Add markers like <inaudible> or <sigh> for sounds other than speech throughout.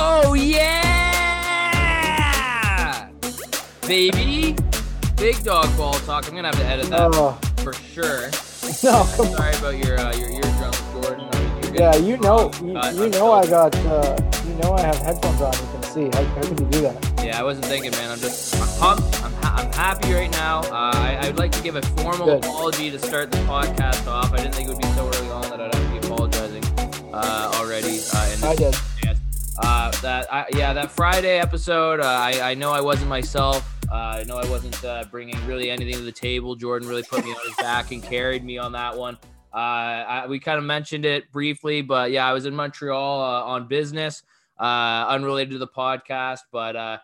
Oh yeah, baby! Big dog ball talk. I'm gonna have to edit that Oh for sure. <laughs> no. Sorry about your uh, your eardrums, Jordan. I Yeah, you know, you, Uh, you know, I got, uh, you know, I have headphones on. You can see. How, how could you do that? Yeah, I wasn't thinking, man. I'm just I'm pumped. I'm, ha- I'm happy right now. Uh, I, I'd like to give a formal Good. apology to start the podcast off. I didn't think it would be so early on that I'd have to uh, already. Uh, in I did. Uh, that I, yeah, that Friday episode. Uh, I I know I wasn't myself. Uh, I know I wasn't uh, bringing really anything to the table. Jordan really put me on his back and carried me on that one. Uh, I, we kind of mentioned it briefly, but yeah, I was in Montreal uh, on business, uh, unrelated to the podcast. But uh,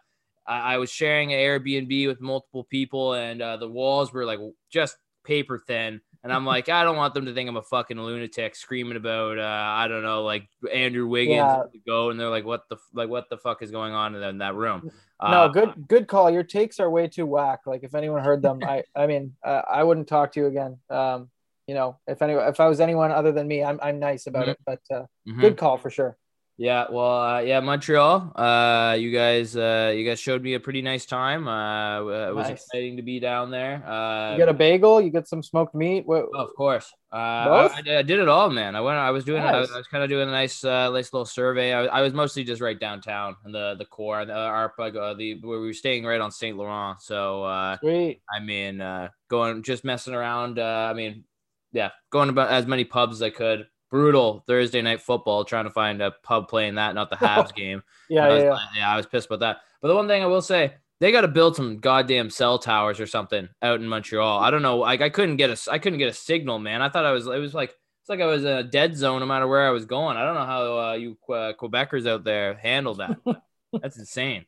I, I was sharing an Airbnb with multiple people, and uh, the walls were like just paper thin. And I'm like, I don't want them to think I'm a fucking lunatic screaming about, uh, I don't know, like Andrew Wiggins Yeah. to go, and they're like, what the like, what the fuck is going on in, in that room? no, Uh, good, good call. Your takes are way too whack. Like if anyone heard them, <laughs> I, I mean, uh, I wouldn't talk to you again. Um, you know, if anyone, if I was anyone other than me, I'm, I'm nice about Mhm. it. But uh, mhm. good call for sure. Yeah, well, uh, yeah, Montreal. Uh, you guys, uh, you guys showed me a pretty nice time. Uh, it was Nice. exciting to be down there. Uh, You get a bagel. You get some smoked meat. What, Oh, of course. Uh, I, I did it all, man. I went. I was doing. I was, Nice. I was kind of doing a nice, uh, nice little survey. I, was- I was mostly just right downtown in the the core, the uh, the where we were staying right on Saint Laurent. So uh, Sweet. I mean, uh, going just messing around. Uh, I mean, yeah, going about as many pubs as I could. Brutal Thursday night football, trying to find a pub playing that, not the <laughs> Habs game. Yeah, I yeah, was, yeah. yeah, I was pissed about that. But the one thing I will say, they got to build some goddamn cell towers or something out in Montreal. I don't know. Like I couldn't get a, I couldn't get a signal, man. I thought I was, it was like, it's like I was in a dead zone no matter where I was going. I don't know how uh, you uh, Quebecers out there handle that. <laughs> That's insane.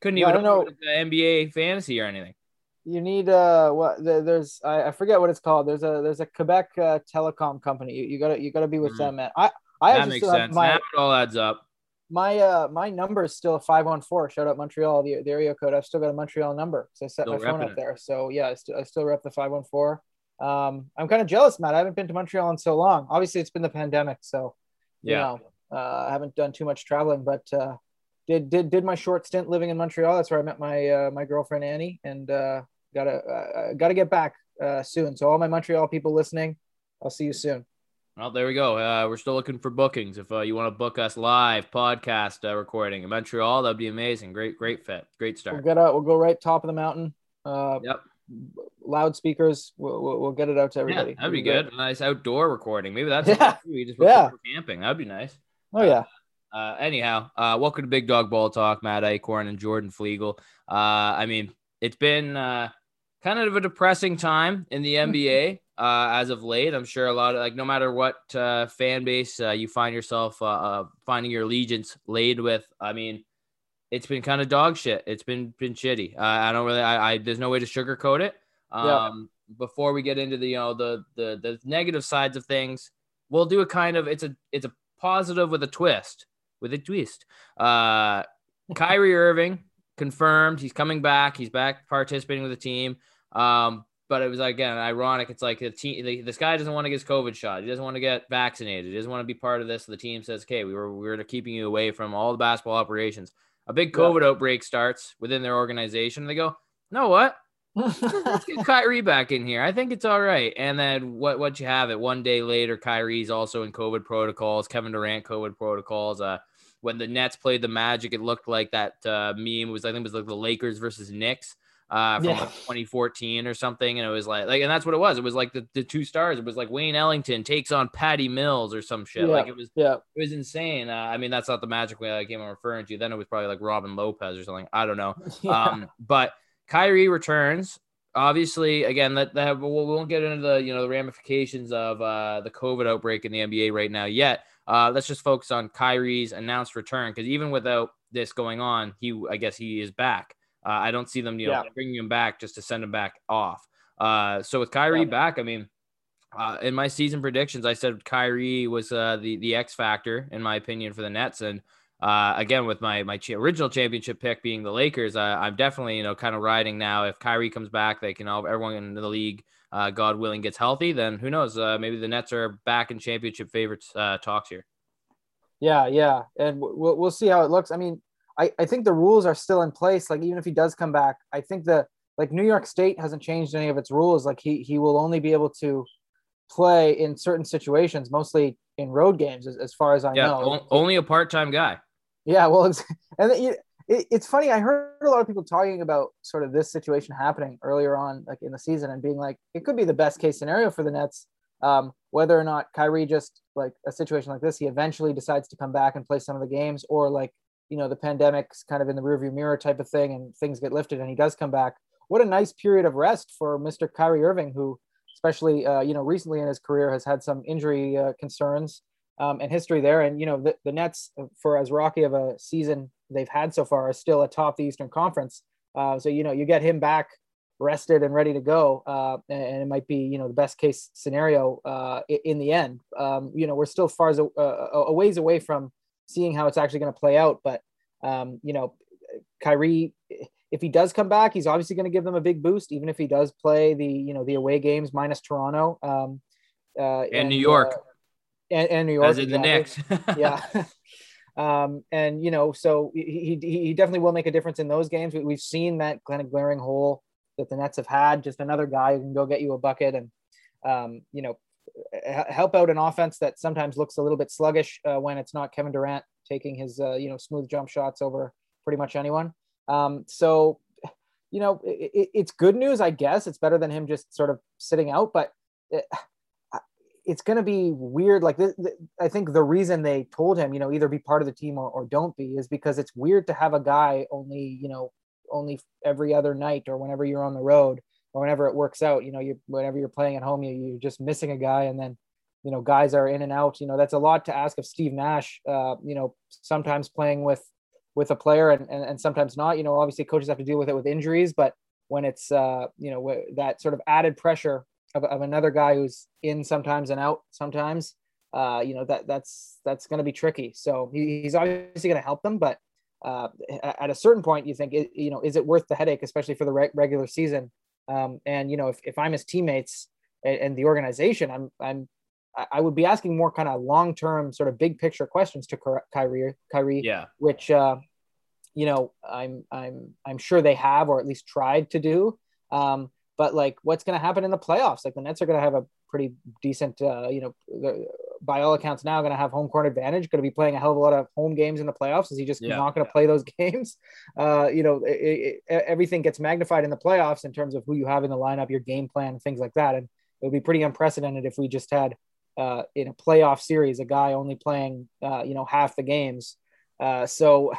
Couldn't Yeah, I even don't know the NBA fantasy or anything. You need uh what there's I, I forget what it's called. There's a there's a Quebec uh, telecom company. You, you gotta you gotta be with Mhm. them, man. I I that makes sense. my now it all adds up. my uh my number is still a 514 shout out montreal the, the area code i've still got a montreal number so i set Still my phone up it. there so yeah i, st- I still rep the 514 um i'm kind of jealous matt i haven't been to montreal in so long obviously it's been the pandemic so you Yeah. know uh, i haven't done too much traveling but uh did did did my short stint living in montreal that's where i met my uh, my girlfriend annie and uh gotta uh, gotta get back uh soon so all my montreal people listening i'll see you soon Well, there we go. Uh, we're still looking for bookings. If uh, you want to book us live podcast uh, recording in Montreal, that'd be amazing. Great, great fit. Great start. we'll get out we'll go right top of the mountain uh Yep. loudspeakers. We'll, we'll, we'll get it out to everybody. Yeah, that'd be It'll good. Nice outdoor recording. Maybe that's <laughs> Yeah. we just Yeah. camping. That'd be nice. Oh yeah, Uh, anyhow, uh, welcome to Big Dog Ball Talk. Matt Acorn and Jordan Flegel. Uh, I mean, it's been uh, kind of a depressing time in the NBA uh, as of late. I'm sure a lot of like, no matter what uh, fan base uh, you find yourself uh, uh, finding your allegiance laid with. I mean, it's been kind of dog shit. It's been been shitty. Uh, I don't really. I, I there's no way to sugarcoat it. Um, Yeah. Before we get into the you know the the the negative sides of things, we'll do a kind of it's a it's a positive with a twist with a twist. Uh, <laughs> Kyrie Irving confirmed he's coming back. He's back participating with the team. Um, but it was again ironic. It's like the team. The, this guy doesn't want to get his COVID shot. He doesn't want to get vaccinated. He doesn't want to be part of this. The team says, "Okay, we were we were keeping you away from all the basketball operations." A big Yeah. COVID outbreak starts within their organization. They go, "No, what? Let's get <laughs> Kyrie back in here. I think it's all right." And then what? What you have it one day later, Kyrie's also in COVID protocols. Kevin Durant COVID protocols. Uh, when the Nets played the Magic, it looked like that uh, meme was I think it was like the Lakers versus Knicks uh, from Yeah. like 2014 or something, and it was like like and that's what it was. It was like the, the two stars. It was like Wayne Ellington takes on Patty Mills or some shit. Yeah. Like it was yeah, it was insane. Uh, I mean, that's not the Magic uh, game I'm referring to. Then it was probably like Robin Lopez or something. I don't know. <laughs> yeah. Um, but Kyrie returns. Obviously, again, that, that we won't get into the you know the ramifications of uh, the COVID outbreak in the NBA right now yet. Uh, let's just focus on Kyrie's announced return because even without this going on, he I guess he is back. Uh, I don't see them you know Yeah. bringing him back just to send him back off. Uh, so with Kyrie Yeah. back, I mean, uh, in my season predictions, I said Kyrie was uh, the the X factor in my opinion for the Nets, and uh, again, with my my original championship pick being the Lakers, I, am definitely you know kind of riding now. If Kyrie comes back, they can all everyone in the league, uh, God willing, gets healthy. Then who knows? Uh, maybe the Nets are back in championship favorites uh, talks here. Yeah, yeah, and we'll we'll see how it looks. I mean, I I think the rules are still in place. Like even if he does come back, I think the like New York State hasn't changed any of its rules. Like he he will only be able to play in certain situations, mostly in road games, as, as far as I yeah, know. only a part time guy. Yeah, well, it's, <laughs> and it, it, it's funny. I heard a lot of people talking about sort of this situation happening earlier on, like in the season, and being like, it could be the best case scenario for the Nets. Um, whether or not Kyrie just like a situation like this, he eventually decides to come back and play some of the games, or like you know the pandemic's kind of in the rearview mirror type of thing, and things get lifted and he does come back. What a nice period of rest for Mr. Kyrie Irving, who especially uh, you know recently in his career has had some injury uh, concerns um, and history there. And you know, the, the Nets, for as rocky of a season they've had so far, are still atop the Eastern Conference. Uh, so you know, you get him back rested and ready to go, uh, and, it might be you know the best case scenario uh, in the end. Um, you know, we're still far as a, a, ways away from seeing how it's actually going to play out, but um, you know, Kyrie. If he does come back, he's obviously going to give them a big boost, even if he does play the you know the away games minus Toronto um, uh, and, and, New York. Uh, and, and New York. As in the Knicks. <laughs> yeah. Um, and you know, so he, he definitely will make a difference in those games. We, have seen that kind of glaring hole that the Nets have had. Just another guy who can go get you a bucket and um, you know help out an offense that sometimes looks a little bit sluggish uh, when it's not Kevin Durant taking his uh, you know smooth jump shots over pretty much anyone. Um, so you know it, it's good news, I guess. It's better than him just sort of sitting out, but. It, it's going to be weird. Like I think the reason they told him, you know, either be part of the team or, or don't be is because it's weird to have a guy only, you know, only every other night or whenever you're on the road or whenever it works out, you know, you, whenever you're playing at home, you, you're just missing a guy and then, you know, guys are in and out, you know, that's a lot to ask of Steve Nash, uh, you know, sometimes playing with, with a player and, and, and sometimes not, you know, obviously coaches have to deal with it with injuries, but when it's, uh, you know, that sort of added pressure of, of another guy who's in sometimes and out sometimes, uh, you know that that's that's going to be tricky. So he, he's obviously going to help them, but uh, at a certain point, you think, you know, is it worth the headache, especially for the re- regular season? Um, and you know, if, if I'm his teammates and, and the organization, I'm I'm I would be asking more kind of long term, sort of big picture questions to Kyrie. Kyrie, yeah, which uh, you know, I'm I'm I'm sure they have, or at least tried to do. Um, but like, what's going to happen in the playoffs? Like the Nets are going to have a pretty decent, uh, you know, by all accounts now going to have home court advantage. Going to be playing a hell of a lot of home games in the playoffs. Is he just yeah, not going to play those <laughs> games? Uh, you know, it, it, everything gets magnified in the playoffs in terms of who you have in the lineup, your game plan, things like that. And it would be pretty unprecedented if we just had uh, in a playoff series a guy only playing, uh, you know, half the games. Uh, so,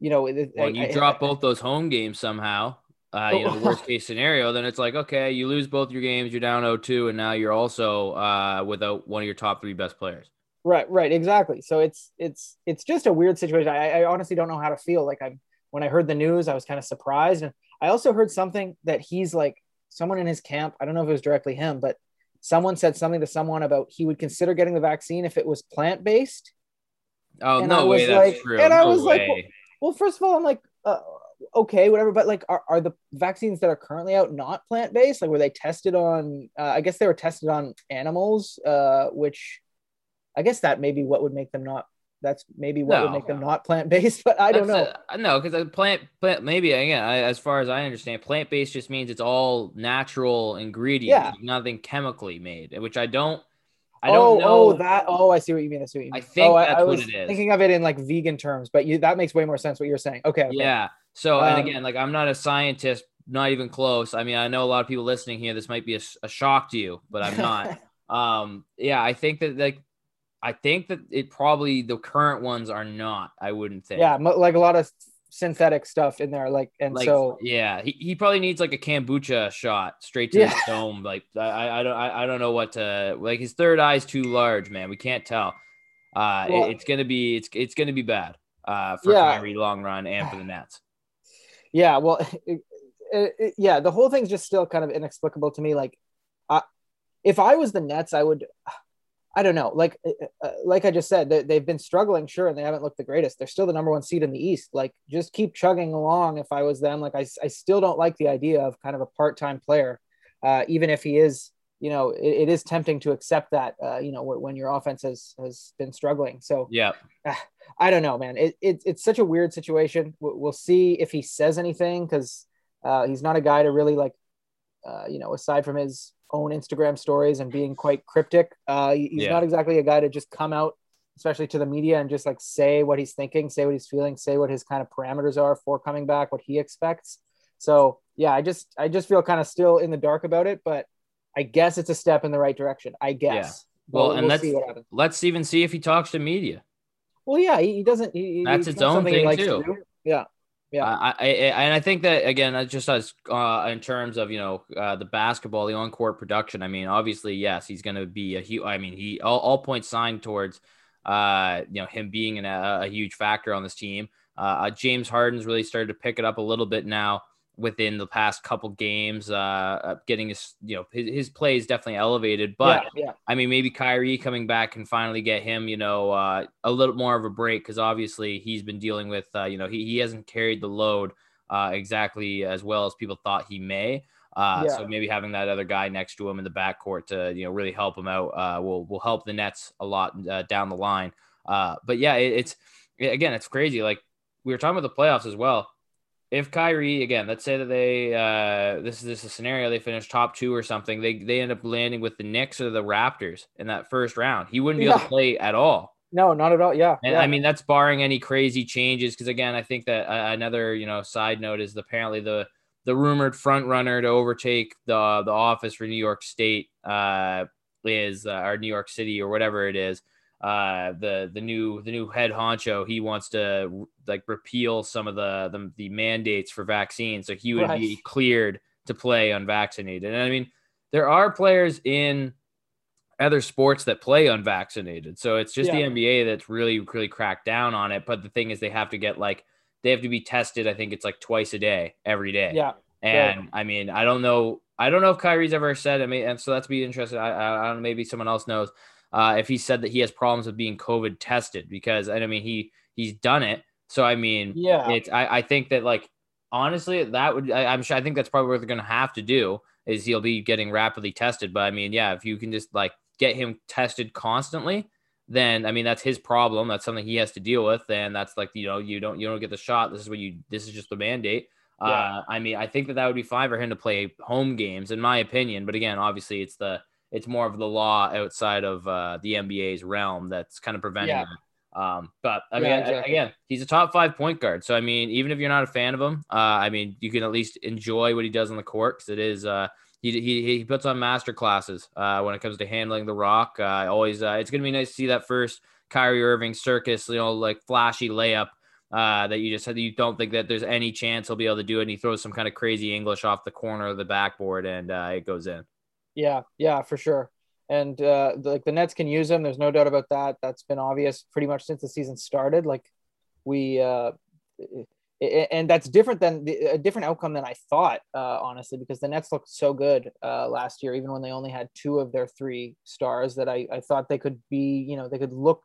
you know, well, you I, drop I, both those home games somehow uh, you know, worst case scenario, then it's like, okay, you lose both your games, you're down 0-2, and now you're also uh, without one of your top three best players. Right, right, exactly. So it's it's it's just a weird situation. I, I honestly don't know how to feel. Like I'm when I heard the news, I was kind of surprised, and I also heard something that he's like someone in his camp. I don't know if it was directly him, but someone said something to someone about he would consider getting the vaccine if it was plant based. Oh and no way, that's true. And no I was way. like, well, well, first of all, I'm like, uh, okay, whatever. But like, are, are the vaccines that are currently out not plant based? Like, were they tested on? Uh, I guess they were tested on animals, uh, which I guess that maybe what would make them not. That's maybe what no, would make them not plant based, <laughs> but I don't know. A, no, because a plant, plant maybe again, I, as far as I understand, plant based just means it's all natural ingredients, yeah. nothing chemically made, which I don't. I don't oh, know. Oh, that. Oh, I see what you mean. I see what you mean. I think oh, that's I, I what it is. Thinking of it in like vegan terms, but you that makes way more sense what you're saying. Okay. okay. Yeah. So, um, and again, like I'm not a scientist, not even close. I mean, I know a lot of people listening here. This might be a, a shock to you, but I'm not. <laughs> um, yeah, I think that like, I think that it probably the current ones are not. I wouldn't think. Yeah, like a lot of synthetic stuff in there. Like, and like, so yeah, he, he probably needs like a kombucha shot straight to yeah. the dome. Like, I, I don't I, I don't know what to like. His third eye's too large, man. We can't tell. Uh, well, it, it's gonna be it's it's gonna be bad. Uh, for yeah. Kyrie long run and for the Nets. <sighs> Yeah, well, <laughs> it, it, yeah, the whole thing's just still kind of inexplicable to me. Like, uh, if I was the Nets, I would, I don't know. Like, uh, uh like I just said, they, they've been struggling, sure, and they haven't looked the greatest. They're still the number one seed in the East. Like, just keep chugging along. If I was them, like, I, I still don't like the idea of kind of a part time player, uh, even if he is, you know, it, it is tempting to accept that, uh, you know, when your offense has has been struggling. So, yeah, uh, I don't know, man. It, it, it's such a weird situation. We'll see if he says anything because uh, he's not a guy to really like, you know, aside from his own Instagram stories and being quite cryptic. Uh, he's yeah. not exactly a guy to just come out, especially to the media, and just like say what he's thinking, say what he's feeling, say what his kind of parameters are for coming back, what he expects. So yeah, I just I just feel kind of still in the dark about it, but I guess it's a step in the right direction. I guess. Yeah. Well, we'll and let's see let's even see if he talks to media. Well, yeah, he, he doesn't. He, That's its own thing too. To yeah. Yeah, I, I, and I think that again, just as uh, in terms of you know uh, the basketball, the on-court production. I mean, obviously, yes, he's going to be a huge. I mean, he all, all points signed towards uh, you know him being an, a, a, huge factor on this team. Uh, uh, James Harden's really started to pick it up a little bit now within the past couple games, uh, uh, getting his, you know, his, his play is definitely elevated. But yeah, yeah. I mean, maybe Kyrie coming back can finally get him, you know, uh, a little more of a break because obviously he's been dealing with, uh, you know, he, he hasn't carried the load uh, exactly as well as people thought he may. Uh, yeah. So maybe having that other guy next to him in the backcourt to, you know, really help him out uh, will will help the Nets a lot uh, down the line. Uh, but yeah, it, it's again, it's crazy. Like we were talking about the playoffs as well if Kyrie again, let's say that they uh, this is this is a scenario they finish top two or something, they they end up landing with the Knicks or the Raptors in that first round. He wouldn't be yeah. able to play at all. No, not at all. Yeah, and yeah. I mean that's barring any crazy changes. Because again, I think that uh, another you know side note is apparently the the rumored front runner to overtake the the office for New York State uh, is uh, or New York City or whatever it is uh, the the new the new head honcho he wants to like repeal some of the the, the mandates for vaccines so he would right. be cleared to play unvaccinated and i mean there are players in other sports that play unvaccinated so it's just yeah. the nba that's really really cracked down on it but the thing is they have to get like they have to be tested i think it's like twice a day every day yeah and i mean i don't know i don't know if kyrie's ever said i mean and so that's be interesting i, I, I don't know maybe someone else knows uh, if he said that he has problems with being COVID tested because I mean he he's done it. So I mean, yeah, it's I, I think that like honestly that would I, am sure I think that's probably what they're gonna have to do is he'll be getting rapidly tested. But I mean, yeah, if you can just like get him tested constantly, then I mean that's his problem. That's something he has to deal with, and that's like you know you don't you don't get the shot. This is what you this is just the mandate. Yeah. Uh, I mean, I think that that would be fine for him to play home games, in my opinion. But again, obviously, it's the it's more of the law outside of uh, the NBA's realm that's kind of preventing yeah. Um, but I mean, yeah, exactly. again, he's a top five point guard. So I mean, even if you're not a fan of him, uh, I mean, you can at least enjoy what he does on the court because it is. Uh, he, he, he puts on master classes uh, when it comes to handling the rock. Uh, always, uh, it's gonna be nice to see that first Kyrie Irving circus, you know, like flashy layup uh, that you just said you don't think that there's any chance he'll be able to do it. And he throws some kind of crazy English off the corner of the backboard and uh, it goes in. Yeah, yeah, for sure. And uh, like the Nets can use him. There's no doubt about that. That's been obvious pretty much since the season started. Like we, uh, and that's different than a different outcome than I thought, uh, honestly, because the Nets looked so good uh, last year, even when they only had two of their three stars. That I, I thought they could be, you know, they could look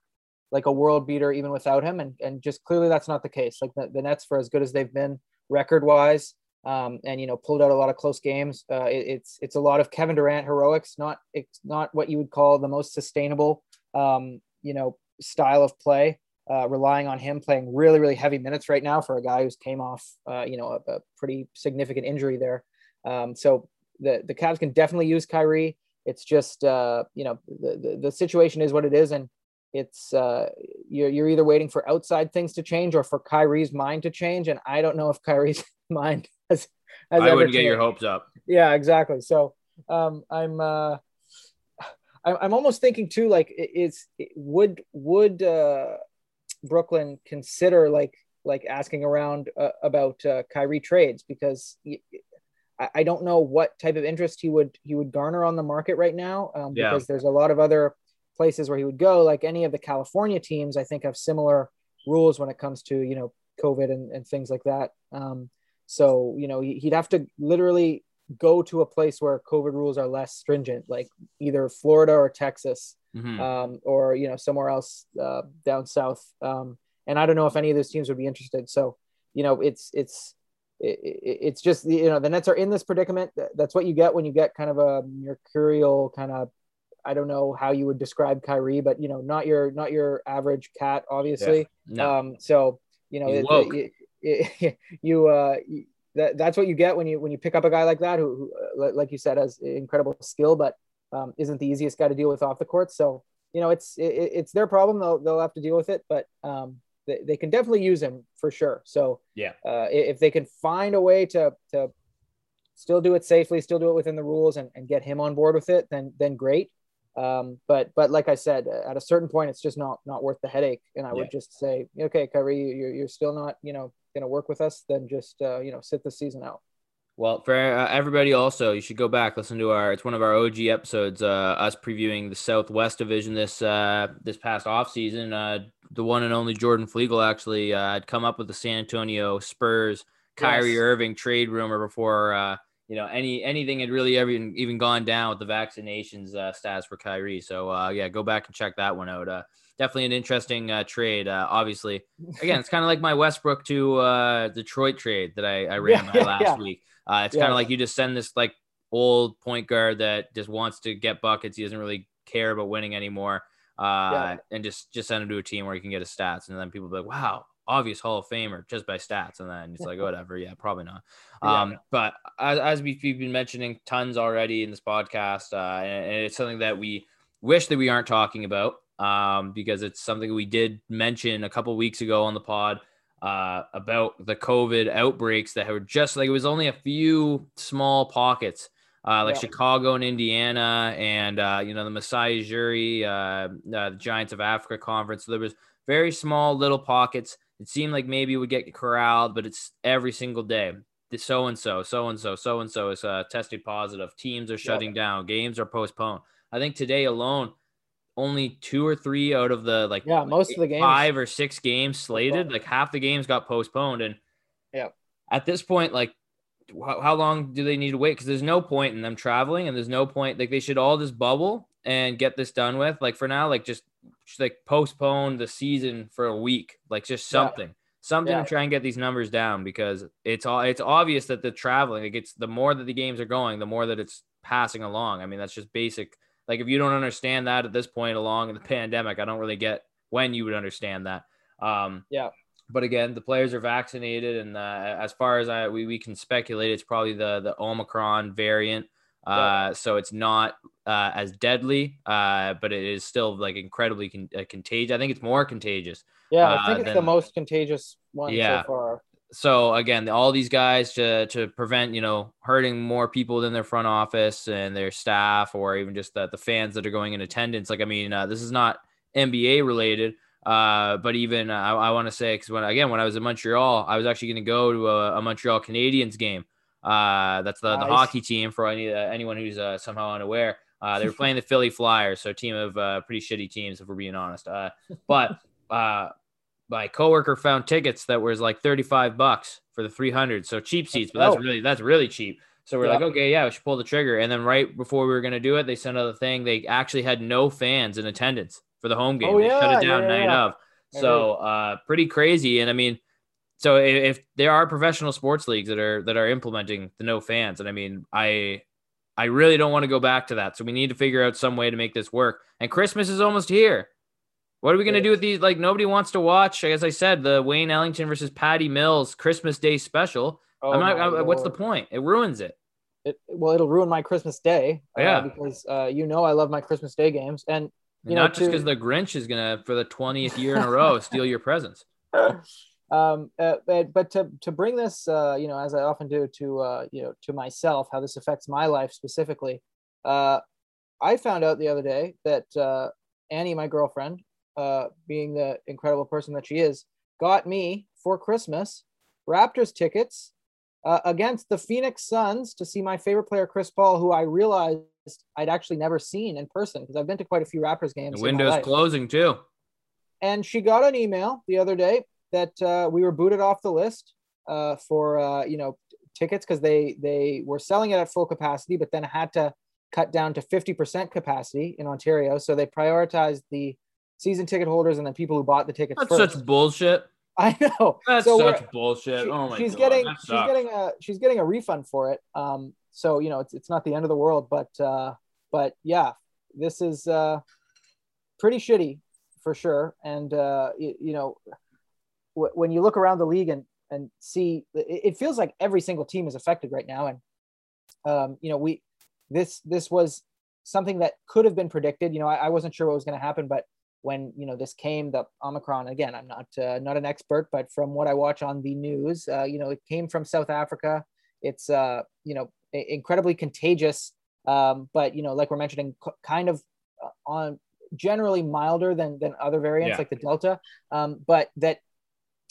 like a world beater even without him, and and just clearly that's not the case. Like the, the Nets, for as good as they've been record wise, um, and you know pulled out a lot of close games. Uh, it, it's it's a lot of Kevin Durant heroics, not it's not what you would call the most sustainable um, you know style of play. Uh, relying on him playing really really heavy minutes right now for a guy who's came off uh, you know a, a, pretty significant injury there. Um, so the the Cavs can definitely use Kyrie. It's just uh, you know the, the, the situation is what it is, and it's uh, you're you're either waiting for outside things to change or for Kyrie's mind to change, and I don't know if Kyrie's <laughs> mind has. has I wouldn't get your hopes up. Yeah, exactly. So um, I'm uh, I'm almost thinking too, like is would would uh, Brooklyn consider like like asking around uh, about uh, Kyrie trades because I, I don't know what type of interest he would he would garner on the market right now um, because yeah. there's a lot of other places where he would go. Like any of the California teams, I think have similar rules when it comes to you know COVID and, and things like that. Um, so you know he'd have to literally go to a place where COVID rules are less stringent, like either Florida or Texas. mm-hmm. um, or you know somewhere else uh, down south. Um, and I don't know if any of those teams would be interested. So you know, it's it's it's just you know the Nets are in this predicament. That's what you get when you get kind of a mercurial kind of I don't know how you would describe Kyrie, but you know, not your not your average cat, obviously. Yeah, no. Um, so you know, it, it, it, <laughs> you uh, that, that's what you get when you when you pick up a guy like that who, who uh, like you said has incredible skill but um, isn't the easiest guy to deal with off the court. So you know it's it, it's their problem. They'll, they'll have to deal with it but um, they, they can definitely use him for sure. So yeah. uh, if they can find a way to to still do it safely still do it within the rules and, and get him on board with it then then great. Um, but but like I said, at a certain point, it's just not not worth the headache. And I yeah. would just say, okay, Kyrie, you're, you're still not you know going to work with us. Then just uh, you know sit the season out. Well, for uh, everybody, also you should go back listen to our. It's one of our OG episodes. Uh, us previewing the Southwest Division this uh, this past off season. Uh, the one and only Jordan Flegel actually uh, had come up with the San Antonio Spurs Kyrie yes. Irving trade rumor before uh, you know any anything had really ever even, even gone down with the vaccinations uh, stats for Kyrie. So uh, yeah, go back and check that one out. Uh, definitely an interesting uh, trade. Uh, obviously, <laughs> again, it's kind of like my Westbrook to uh, Detroit trade that I, I ran yeah, <laughs> last yeah. week. Uh, it's yeah. kind of like you just send this like old point guard that just wants to get buckets. He doesn't really care about winning anymore. Uh, and just just send him to a team where he can get his stats, and then people be like, "Wow, obvious Hall of Famer just by stats, and then it's like <laughs> whatever, yeah, probably not. Um, but as, as we've been mentioning tons already in this podcast, uh, and, it's something that we wish that we aren't talking about um, because it's something we did mention a couple weeks ago on the pod uh, about the COVID outbreaks that were just like it was only a few small pockets. Uh, like yeah. Chicago and Indiana, and uh, you know the Masai Ujiri, uh, the Giants of Africa conference. So there was very small little pockets it seemed like maybe it would get corralled, but it's every single day. So and so, so and so, so and so is uh, tested positive. Teams are shutting yep. down. Games are postponed. I think today alone, only two or three out of the like yeah most of the games five or six games slated like half the games got postponed and yeah at this point like how, how long do they need to wait because there's no point in them traveling and there's no point like they should all just bubble and get this done with like for now like just like postpone the season for a week, like just something, yeah. something yeah. to try and get these numbers down because it's all it's obvious that the traveling, it gets the more that the games are going, the more that it's passing along. I mean, that's just basic. Like if you don't understand that at this point along in the pandemic, I don't really get when you would understand that. Um, yeah. But again, the players are vaccinated, and uh, as far as I we, we can speculate, it's probably the the Omicron variant. Uh, so it's not uh, as deadly, uh, but it is still like incredibly con- uh, contagious. I think it's more contagious. Yeah, I think uh, it's than, the most contagious one yeah. so far. So again, all these guys to to prevent you know hurting more people than their front office and their staff, or even just the the fans that are going in attendance. Like I mean, uh, this is not NBA related. Uh, but even I, I want to say because when again when I was in Montreal, I was actually going to go to a, a Montreal Canadiens game. Uh, that's the, nice. the hockey team for any uh, anyone who's uh, somehow unaware. Uh, they were playing the <laughs> Philly Flyers, so a team of uh, pretty shitty teams, if we're being honest. Uh, but <laughs> uh, my coworker found tickets that was like 35 bucks for the 300, so cheap seats, but that's oh. really that's really cheap. So we're yeah. like, okay, yeah, we should pull the trigger. And then right before we were gonna do it, they sent out a thing. They actually had no fans in attendance for the home game. Oh, yeah, they shut it down yeah, night of. So uh, pretty crazy. And I mean, so if, if there are professional sports leagues that are that are implementing the no fans, and I mean, I I really don't want to go back to that. So we need to figure out some way to make this work. And Christmas is almost here. What are we going to do with these? Like nobody wants to watch. As I said, the Wayne Ellington versus Patty Mills Christmas Day special. Oh I'm not, I, what's the point? It ruins it. It well, it'll ruin my Christmas Day. Uh, yeah, because uh, you know I love my Christmas Day games, and you not know, just because the Grinch is gonna for the twentieth year in a row <laughs> steal your presents. <laughs> um, uh, but, but to, to bring this, uh, you know, as I often do to, uh, you know, to myself, how this affects my life specifically. Uh, I found out the other day that uh, Annie, my girlfriend, uh, being the incredible person that she is, got me for Christmas Raptors tickets uh, against the Phoenix Suns to see my favorite player, Chris Paul, who I realized I'd actually never seen in person because I've been to quite a few Raptors games. The window's closing too. And she got an email the other day that uh, we were booted off the list uh, for uh, you know tickets because they they were selling it at full capacity, but then had to cut down to 50% capacity in Ontario. So they prioritized the season ticket holders and then people who bought the tickets. That's first. such bullshit. <laughs> I know. That's So such bullshit. she- oh my she's god. getting she's getting a she's getting a refund for it. Um, so you know it's it's not the end of the world, but uh, but yeah, this is uh, pretty shitty for sure. And uh, you, you know, w- when you look around the league and and see, it, it feels like every single team is affected right now. And um, you know, we this this was something that could have been predicted. You know, I, I wasn't sure what was going to happen, but when you know this came, the Omicron again. I'm not uh, not an expert, but from what I watch on the news, uh, you know, it came from South Africa. It's uh, you know incredibly contagious, um, but you know, like we're mentioning, kind of uh, on generally milder than than other variants Yeah. like the Delta, um, but that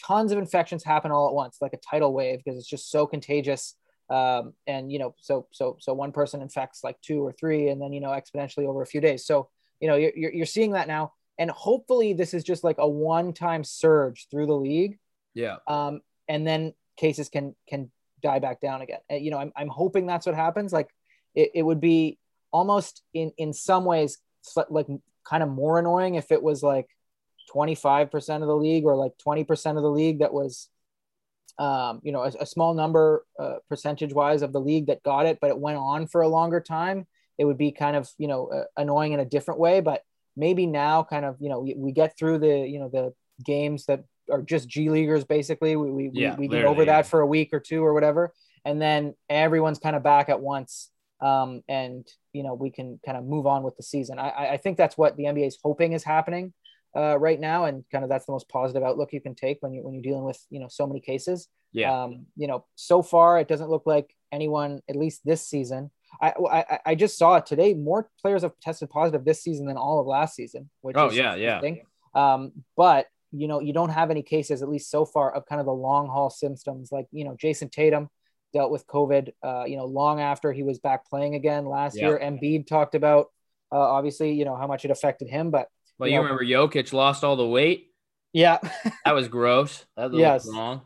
tons of infections happen all at once, like a tidal wave, because it's just so contagious. Um, and you know, so so so one person infects like two or three, and then you know exponentially over a few days. So you know, you're, you're seeing that now, and hopefully this is just like a one-time surge through the league, Yeah. um, and then cases can can die back down again. And, you know, I'm I'm hoping that's what happens. Like it, it would be almost in in some ways like kind of more annoying if it was like 25% of the league or like 20% of the league that was um, you know a, a small number uh, percentage wise of the league that got it but it went on for a longer time it would be kind of you know uh, annoying in a different way but maybe now kind of you know we, we get through the you know the games that are just g leaguers basically we, we, Yeah, we, we get over that yeah. for a week or two or whatever and then everyone's kind of back at once um, and you know we can kind of move on with the season I- I, think that's what the nba is hoping is happening uh, right now and kind of that's the most positive outlook you can take when you when you're dealing with you know so many cases Yeah. um, you know, so far it doesn't look like anyone, at least this season. I, I I just saw today. More players have tested positive this season than all of last season. Which Oh, is yeah, yeah. interesting. Um, but you know, you don't have any cases, at least so far, of kind of the long haul symptoms. Like you know, Jayson Tatum dealt with COVID. Uh, you know, long after he was back playing again last Yeah. year. Embiid talked about uh, obviously, you know, how much it affected him, but Well, you you know- remember Jokic lost all the weight. yeah, That was gross. That <laughs> Yes. wrong.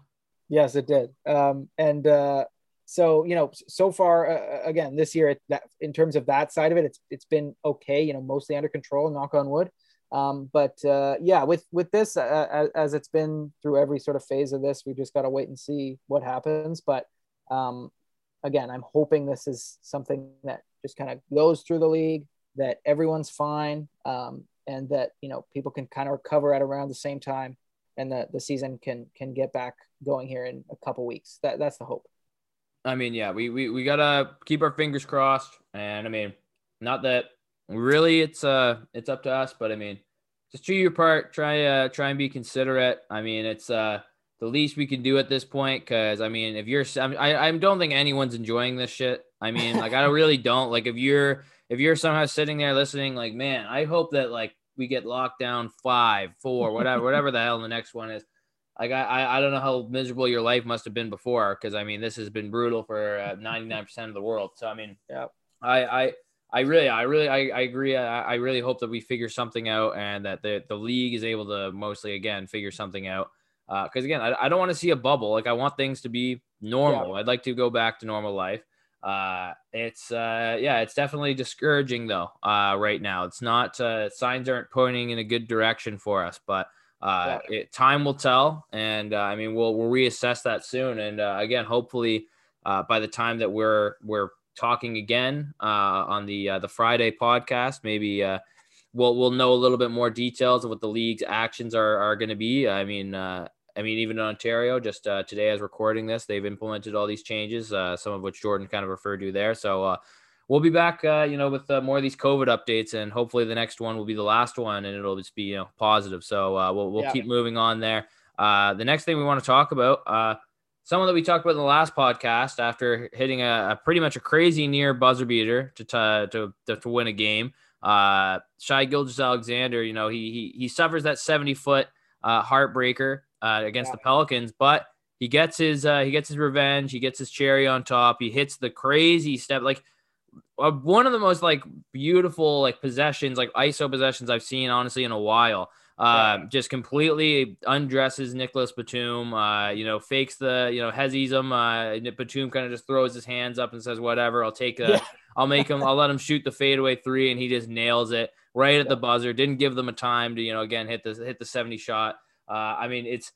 Yes, it did. Um, and uh, so you know, so far uh, again this year, that in terms of that side of it, it's it's been okay. You know, mostly under control. Knock on wood. Um, but uh, yeah, with with this, uh, as, as it's been through every sort of phase of this, we just got to wait and see what happens. But um, again, I'm hoping this is something that just kind of goes through the league, that everyone's fine, um, and that you know people can kind of recover at around the same time, and that the season can can get back going here in a couple weeks. That that's the hope. I mean, yeah, we, we we gotta keep our fingers crossed, and I mean, not that really it's uh it's up to us, but I mean, just do your part. Try uh try and be considerate. I mean, it's uh the least we can do at this point, because I mean, if you're I, I I don't think anyone's enjoying this shit. I mean, like I really <laughs> don't. Like if you're if you're somehow sitting there listening, like man, I hope that like we get locked down five, four, whatever, whatever the hell the next one is. Like I, I, don't know how miserable your life must have been before, because I mean this has been brutal for <laughs> ninety nine percent of the world. So I mean, Yeah. I, I, I really, I really, I, I agree. I, I really hope that we figure something out, and that the the league is able to mostly again figure something out. Because again, I, I don't want to see a bubble. Like I want things to be normal. I'd like to go back to normal life. Uh, it's uh, yeah, it's definitely discouraging though. Uh, right now, it's not uh, signs aren't pointing in a good direction for us, but. Uh, it, time will tell, and uh, I mean we'll we'll reassess that soon. And uh, again, hopefully, uh, by the time that we're we're talking again uh, on the the Friday podcast, maybe we'll we'll know a little bit more details of what the league's actions are are going to be. I mean, I mean, even in Ontario, just today as recording this, they've implemented all these changes, some of which Jordan kind of referred to there. So we'll be back, uh, you know, with uh, more of these COVID updates, and hopefully the next one will be the last one, and it'll just be you know positive. So uh, we'll we'll Yeah. keep moving on there. Uh, the next thing we want to talk about, uh, someone that we talked about in the last podcast, after hitting a, a pretty much a crazy near buzzer beater to to to, to, win a game. Uh, Shai Gilgeous-Alexander, you know, he he he suffers that seventy foot uh, heartbreaker uh, against Yeah. the Pelicans, but he gets his uh, he gets his revenge. He gets his cherry on top. He hits the crazy step like one of the most like beautiful like possessions, like ISO possessions I've seen honestly in a while. Uh, just completely undresses Nicolas Batum. Uh, you know, fakes the you know hezzies him. Uh, Batum kind of just throws his hands up and says, "Whatever, I'll take a Yeah. <laughs> I'll make him. I'll let him shoot the fadeaway three, and he just nails it right at Yeah. the buzzer. Didn't give them a time to you know again hit the hit the seventy shot. Uh, I mean it's.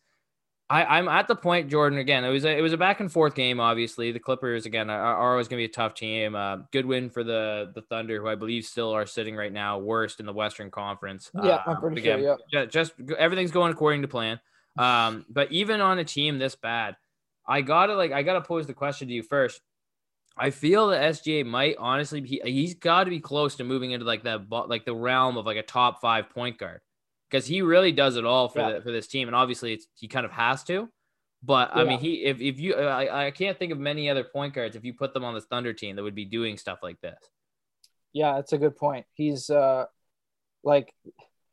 I, I'm at the point, Jordan. Again, it was a, it was a back and forth game. Obviously, the Clippers again are, are always going to be a tough team. Uh, good win for the the Thunder, who I believe still are sitting right now worst in the Western Conference. Yeah, I'm Um, pretty again, sure. Yeah. ju- just everything's going according to plan. Um, but even on a team this bad, I gotta like I gotta pose the question to you first. I feel that SGA might honestly be he's got to be close to moving into like that like the realm of like a top five point guard because he really does it all for Yeah. the, for this team and obviously it's he kind of has to. But I mean, he if, if you I, I can't think of many other point guards if you put them on this Thunder team that would be doing stuff like this. Yeah, that's a good point. He's uh like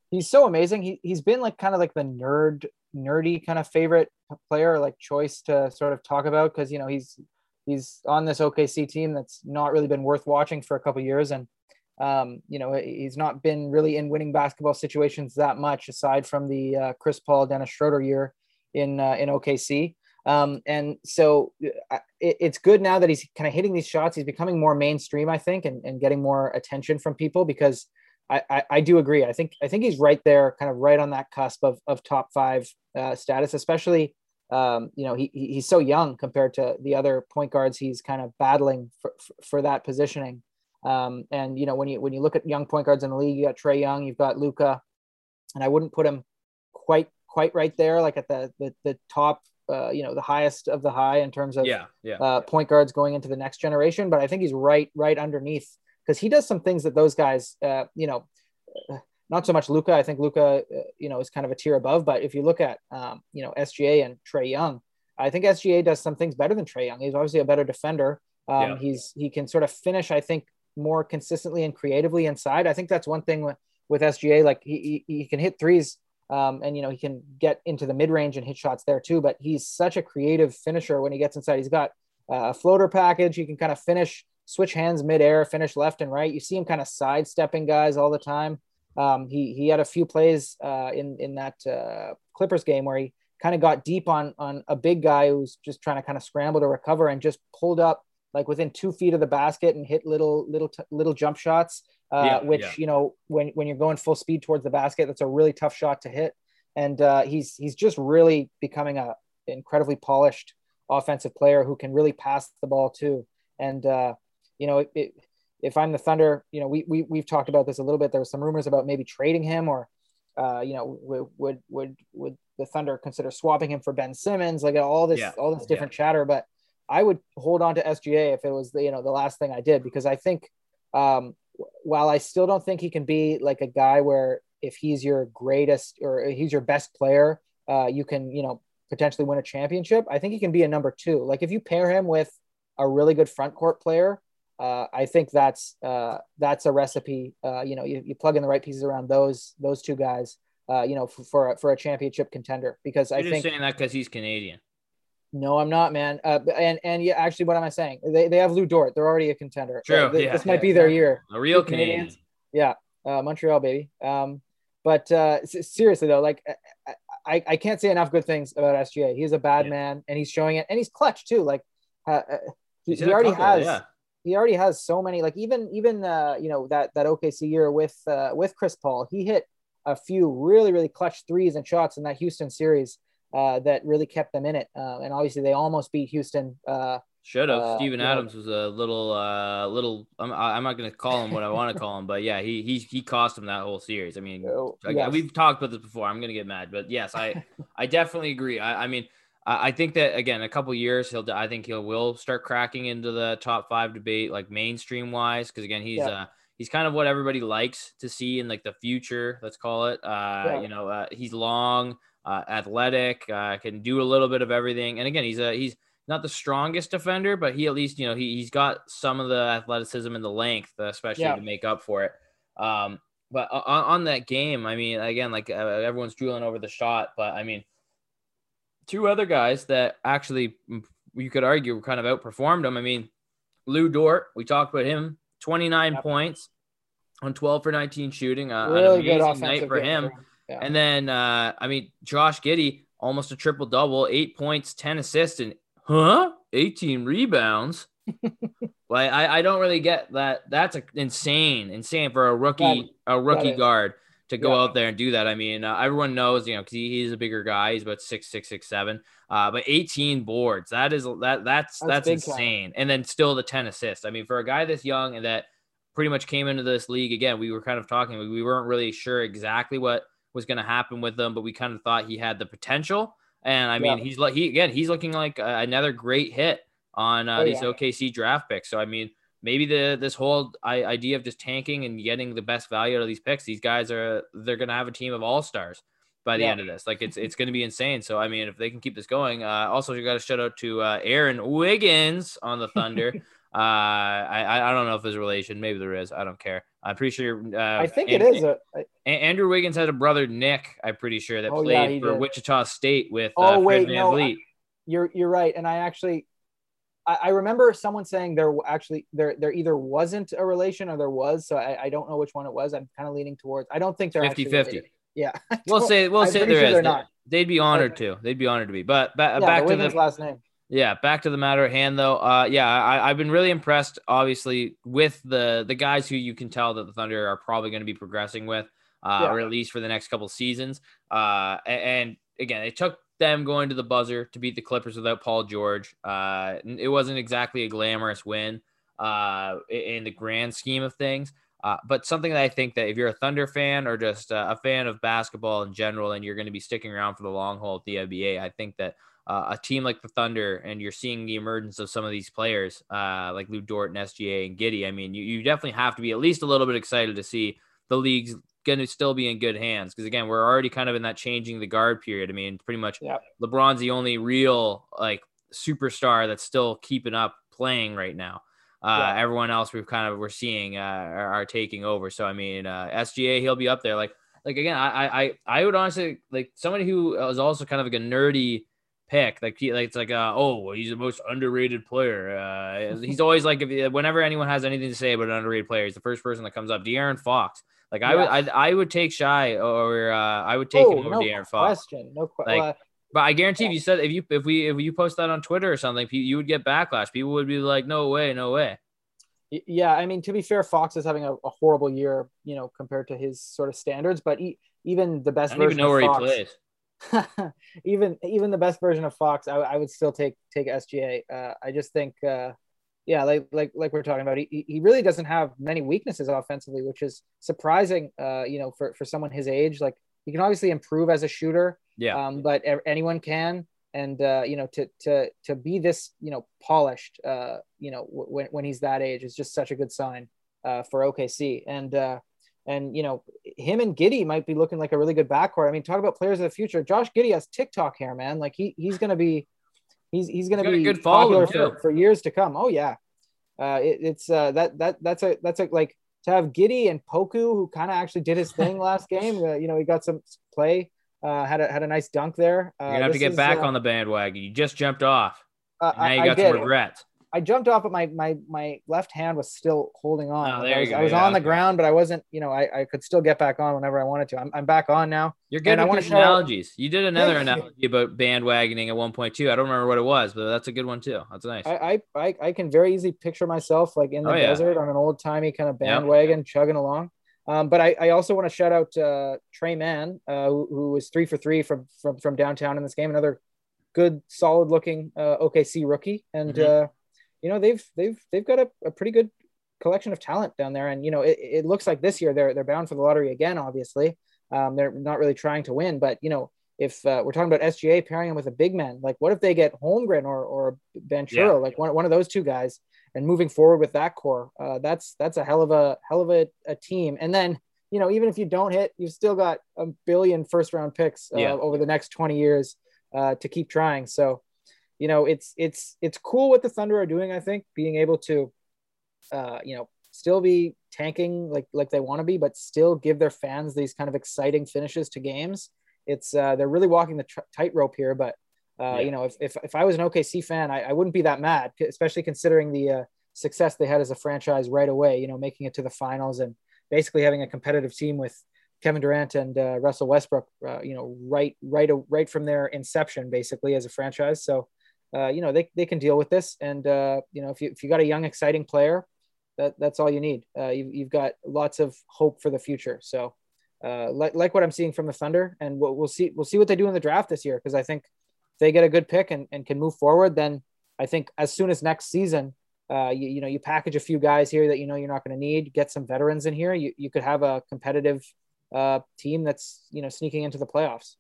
he's so amazing. He he's been like kind of like the nerd nerdy kind of favorite player like choice to sort of talk about because you know he's he's on this OKC team that's not really been worth watching for a couple years and um you know he's not been really in winning basketball situations that much aside from the uh, Chris Paul Dennis Schroeder year in uh, in OKC um, and so uh, it, it's good now that he's kind of hitting these shots. He's becoming more mainstream, I think, and, and getting more attention from people because I, I, I do agree. I think I think he's right there, kind of right on that cusp of, of top five uh, status, especially um, you know he, he- he's so young compared to the other point guards he's kind of battling for, for, for that positioning. Um, and you know when you when you look at young point guards in the league, you got Trae Young, you've got Luka, and I wouldn't put him quite quite right there, like at the the, the top, uh, you know, the highest of the high in terms of Yeah, yeah. uh, point guards going into the next generation. But I think he's right right underneath because he does some things that those guys, uh, you know, not so much Luka. I think Luka, uh, you know, is kind of a tier above. But if you look at, um, you know, SGA and Trae Young, I think SGA does some things better than Trae Young. He's obviously a better defender. Um, Yeah. He's he can sort of finish. I think more consistently and creatively inside. I think that's one thing with, with SGA. Like he, he he can hit threes. Um, and you know he can get into the mid range and hit shots there too. But he's such a creative finisher when he gets inside. He's got uh, a floater package. He can kind of finish, switch hands midair, finish left and right. You see him kind of sidestepping guys all the time. Um, he he had a few plays uh, in in that uh, Clippers game where he kind of got deep on on a big guy who's just trying to kind of scramble to recover and just pulled up like within two feet of the basket and hit little little t- little jump shots. Uh, Yeah, which yeah. you know when when you're going full speed towards the basket, that's a really tough shot to hit. And uh, he's he's just really becoming a incredibly polished offensive player who can really pass the ball too. And uh, you know, it, it, if I'm the Thunder, you know, we, we we've talked about this a little bit. There were some rumors about maybe trading him, or uh, you know, would would would would the Thunder consider swapping him for Ben Simmons? Like all this Yeah. all this different chatter, but I would hold on to SGA if it was the you know the last thing I did because I think um, while I still don't think he can be like a guy where if he's your greatest or he's your best player, uh, you can you know potentially win a championship. I think he can be a number two. Like if you pair him with a really good front court player, uh, I think that's uh, that's a recipe. Uh, you know, you, you plug in the right pieces around those those two guys. Uh, you know, for for a, for a championship contender because I You're think just saying that because he's Canadian. No, I'm not, man. Uh, and and yeah, actually, what am I saying? They, they have Lu Dort. They're already a contender. True, Uh, th- yeah, this might yeah, be their year. A real. Canadian. Yeah, uh, Montreal, baby. Um, but uh, seriously though, like I, I, I can't say enough good things about SGA. He's a bad Yeah. man, and he's showing it, and he's clutch too. Like uh, uh, he, he already couple, has. yeah. He already has so many. Like even even uh, you know that that OKC year with uh, with Chris Paul, he hit a few really really clutch threes and shots in that Houston series uh, that really kept them in it. Uh, and obviously they almost beat Houston. Uh, Should have. Uh, Steven. Adams was a little, uh, little. I'm, I'm not going to call him what I want to call him, but yeah, he he he cost him that whole series. I mean, <laughs> oh, yes. We've talked about this before. I'm gonna get mad, but yes, I <laughs> I definitely agree. I, I mean, I, I think that again, a couple years he'll. I think he will start cracking into the top five debate, like mainstream wise, because again, he's Yeah. uh he's kind of what everybody likes to see in like the future. Let's call it. Uh, Yeah. you know, uh, he's long, uh, athletic, uh, can do a little bit of everything, and again, he's a he's not the strongest defender, but he at least you know he he's got some of the athleticism and the length, uh, especially Yeah. to make up for it. Um, but on, on that game, I mean, again, like uh, everyone's drooling over the shot, but I mean, two other guys that actually mm, you could argue kind of outperformed him. I mean, Lu Dort, we talked about him, 29 Yep. points on 12 for 19 shooting, uh, really an good amazing night for him. Yeah. And then, uh, I mean, Josh Giddey, almost a triple double, eight points, 10 assists, and huh? 18 rebounds. <laughs> like, I, I don't really get that. That's a, insane, insane for a rookie, a rookie guard to go yeah. out there and do that. I mean, uh, everyone knows, you know, because he, he's a bigger guy. He's about six, six, six, seven. Uh, but 18 boards. That is that that's that's, that's insane. Time. And then still the 10 assists. I mean, for a guy this young and that pretty much came into this league again, we were kind of talking. We weren't really sure exactly what was going to happen with him, but we kind of thought he had the potential. And I mean, yeah. he's like he again, he's looking like another great hit on uh, oh, these yeah. OKC draft picks. So I mean, maybe the this whole idea of just tanking and getting the best value out of these picks, these guys are they're gonna have a team of all stars by the yeah. end of this. Like it's it's gonna be insane. So I mean, if they can keep this going, uh, also you got to shout out to uh, Aaron Wiggins on the Thunder. <laughs> uh, I I don't know if there's a relation. Maybe there is. I don't care. I'm pretty sure. Uh, I think it is. A, I, Andrew Wiggins had a brother Nick. I'm pretty sure that oh, played yeah, for did. Wichita State with. Oh uh, wait, no, I, you're you're right, and I actually I, I remember someone saying there actually there there either wasn't a relation or there was. So I, I don't know which one it was. I'm kind of leaning towards. I don't think they're 50 50. Yeah. <laughs> We'll say we'll say there sure is. They'd be honored to. They'd be honored to be. But ba- yeah, back to the last name. Yeah, back to the matter at hand though. Uh, yeah, I, I've been really impressed, obviously, with the the guys who you can tell that the Thunder are probably going to be progressing with, uh, yeah. or at least for the next couple seasons. Uh, and, again, it took them going to the buzzer to beat the Clippers without Paul George. Uh, it wasn't exactly a glamorous win uh, in the grand scheme of things. Uh, but something that I think that if you're a Thunder fan or just uh, a fan of basketball in general, and you're going to be sticking around for the long haul at the NBA, I think that uh, a team like the Thunder, and you're seeing the emergence of some of these players uh, like Lu Dort and SGA and Giddey. I mean, you, you definitely have to be at least a little bit excited to see the league's going to still be in good hands because again we're already kind of in that changing the guard period i mean pretty much yep. lebron's the only real like superstar that's still keeping up playing right now uh, everyone else we've kind of we're seeing uh, are, are, taking over so i mean uh, sga he'll be up there like like again i i i would honestly like somebody who is also kind of like a nerdy pick like he, like it's like uh, oh he's the most underrated player uh, he's always like if whenever anyone has anything to say about an underrated player he's the first person that comes up de'aaron fox like I would, I, I would take Shai or uh, I would take oh, him over no De'Aaron Fox. Question, no question. Like, but I guarantee yeah. if you said if you if we if you post that on Twitter or something, you would get backlash. People would be like, "No way, no way." Yeah, I mean, to be fair, Fox is having a, a horrible year, you know, compared to his sort of standards. But he, even the best I don't version even know where Fox, he plays. <laughs> even even the best version of Fox, I, I would still take take SGA. Uh, I just think uh, yeah, like like like we're talking about, he, he really doesn't have many weaknesses offensively, which is surprising. Uh, you know, for for someone his age, like he can obviously improve as a shooter. Yeah. Um, but anyone can, and uh, you know, to to to be this, you know, polished, uh, you know, w- when when he's that age is just such a good sign, uh, for OKC. And uh, and you know, him and Giddey might be looking like a really good backcourt. I mean, talk about players of the future. Josh Giddey has TikTok hair, man. Like he he's gonna be He's he's going to be good popular for, for years to come. Oh yeah, uh, it, it's uh, that that that's a that's a like to have Giddey and Poku who kind of actually did his <laughs> thing last game. Uh, you know, he got some play. Uh, had a had a nice dunk there. Uh, You're gonna have to get is, back uh, on the bandwagon. You just jumped off. Uh, now you got some regrets. I jumped off, but my my my left hand was still holding on. Oh, there I was, you go. I was yeah, on the ground, but I wasn't. You know, I, I could still get back on whenever I wanted to. I'm, I'm back on now. You're good at these analogies. You did another analogy about bandwagoning at 1.2. I don't remember what it was, but that's a good one too. That's nice. I I I can very easily picture myself like in the oh, yeah. desert on an old timey kind of bandwagon yep. chugging along. Um, but I, I also want to shout out uh, Tre Mann, uh, who, who was three for three from from from downtown in this game. Another good, solid looking uh, OKC rookie, and. Mm-hmm. You know they've they've they've got a, a pretty good collection of talent down there, and you know it, it looks like this year they're they're bound for the lottery again. Obviously, um, they're not really trying to win, but you know if uh, we're talking about SGA pairing him with a big man, like what if they get Holmgren or or Banchero, yeah. like one, one of those two guys, and moving forward with that core, uh, that's that's a hell of a hell of a, a, team. And then you know even if you don't hit, you've still got a billion first round picks uh, yeah. over the next twenty years uh, to keep trying. So you know, it's it's it's cool what the Thunder are doing. I think being able to, uh, you know, still be tanking like like they want to be, but still give their fans these kind of exciting finishes to games. It's uh, they're really walking the tr- tightrope here. But uh, yeah. you know, if, if if I was an OKC fan, I, I wouldn't be that mad, especially considering the uh, success they had as a franchise right away. You know, making it to the finals and basically having a competitive team with Kevin Durant and uh, Russell Westbrook, uh, you know, right, right, right from their inception, basically as a franchise. So uh, you know, they, they can deal with this. And, uh, you know, if you, if you got a young, exciting player, that, that's all you need. Uh, you've, you've got lots of hope for the future. So, uh, like, like what I'm seeing from the Thunder, and we'll, we'll see, we'll see what they do in the draft this year. Cause I think if they get a good pick and, and can move forward, then I think as soon as next season, uh, you, you know, you package a few guys here that you know you're not going to need, get some veterans in here. You, you could have a competitive uh, team that's you know sneaking into the playoffs.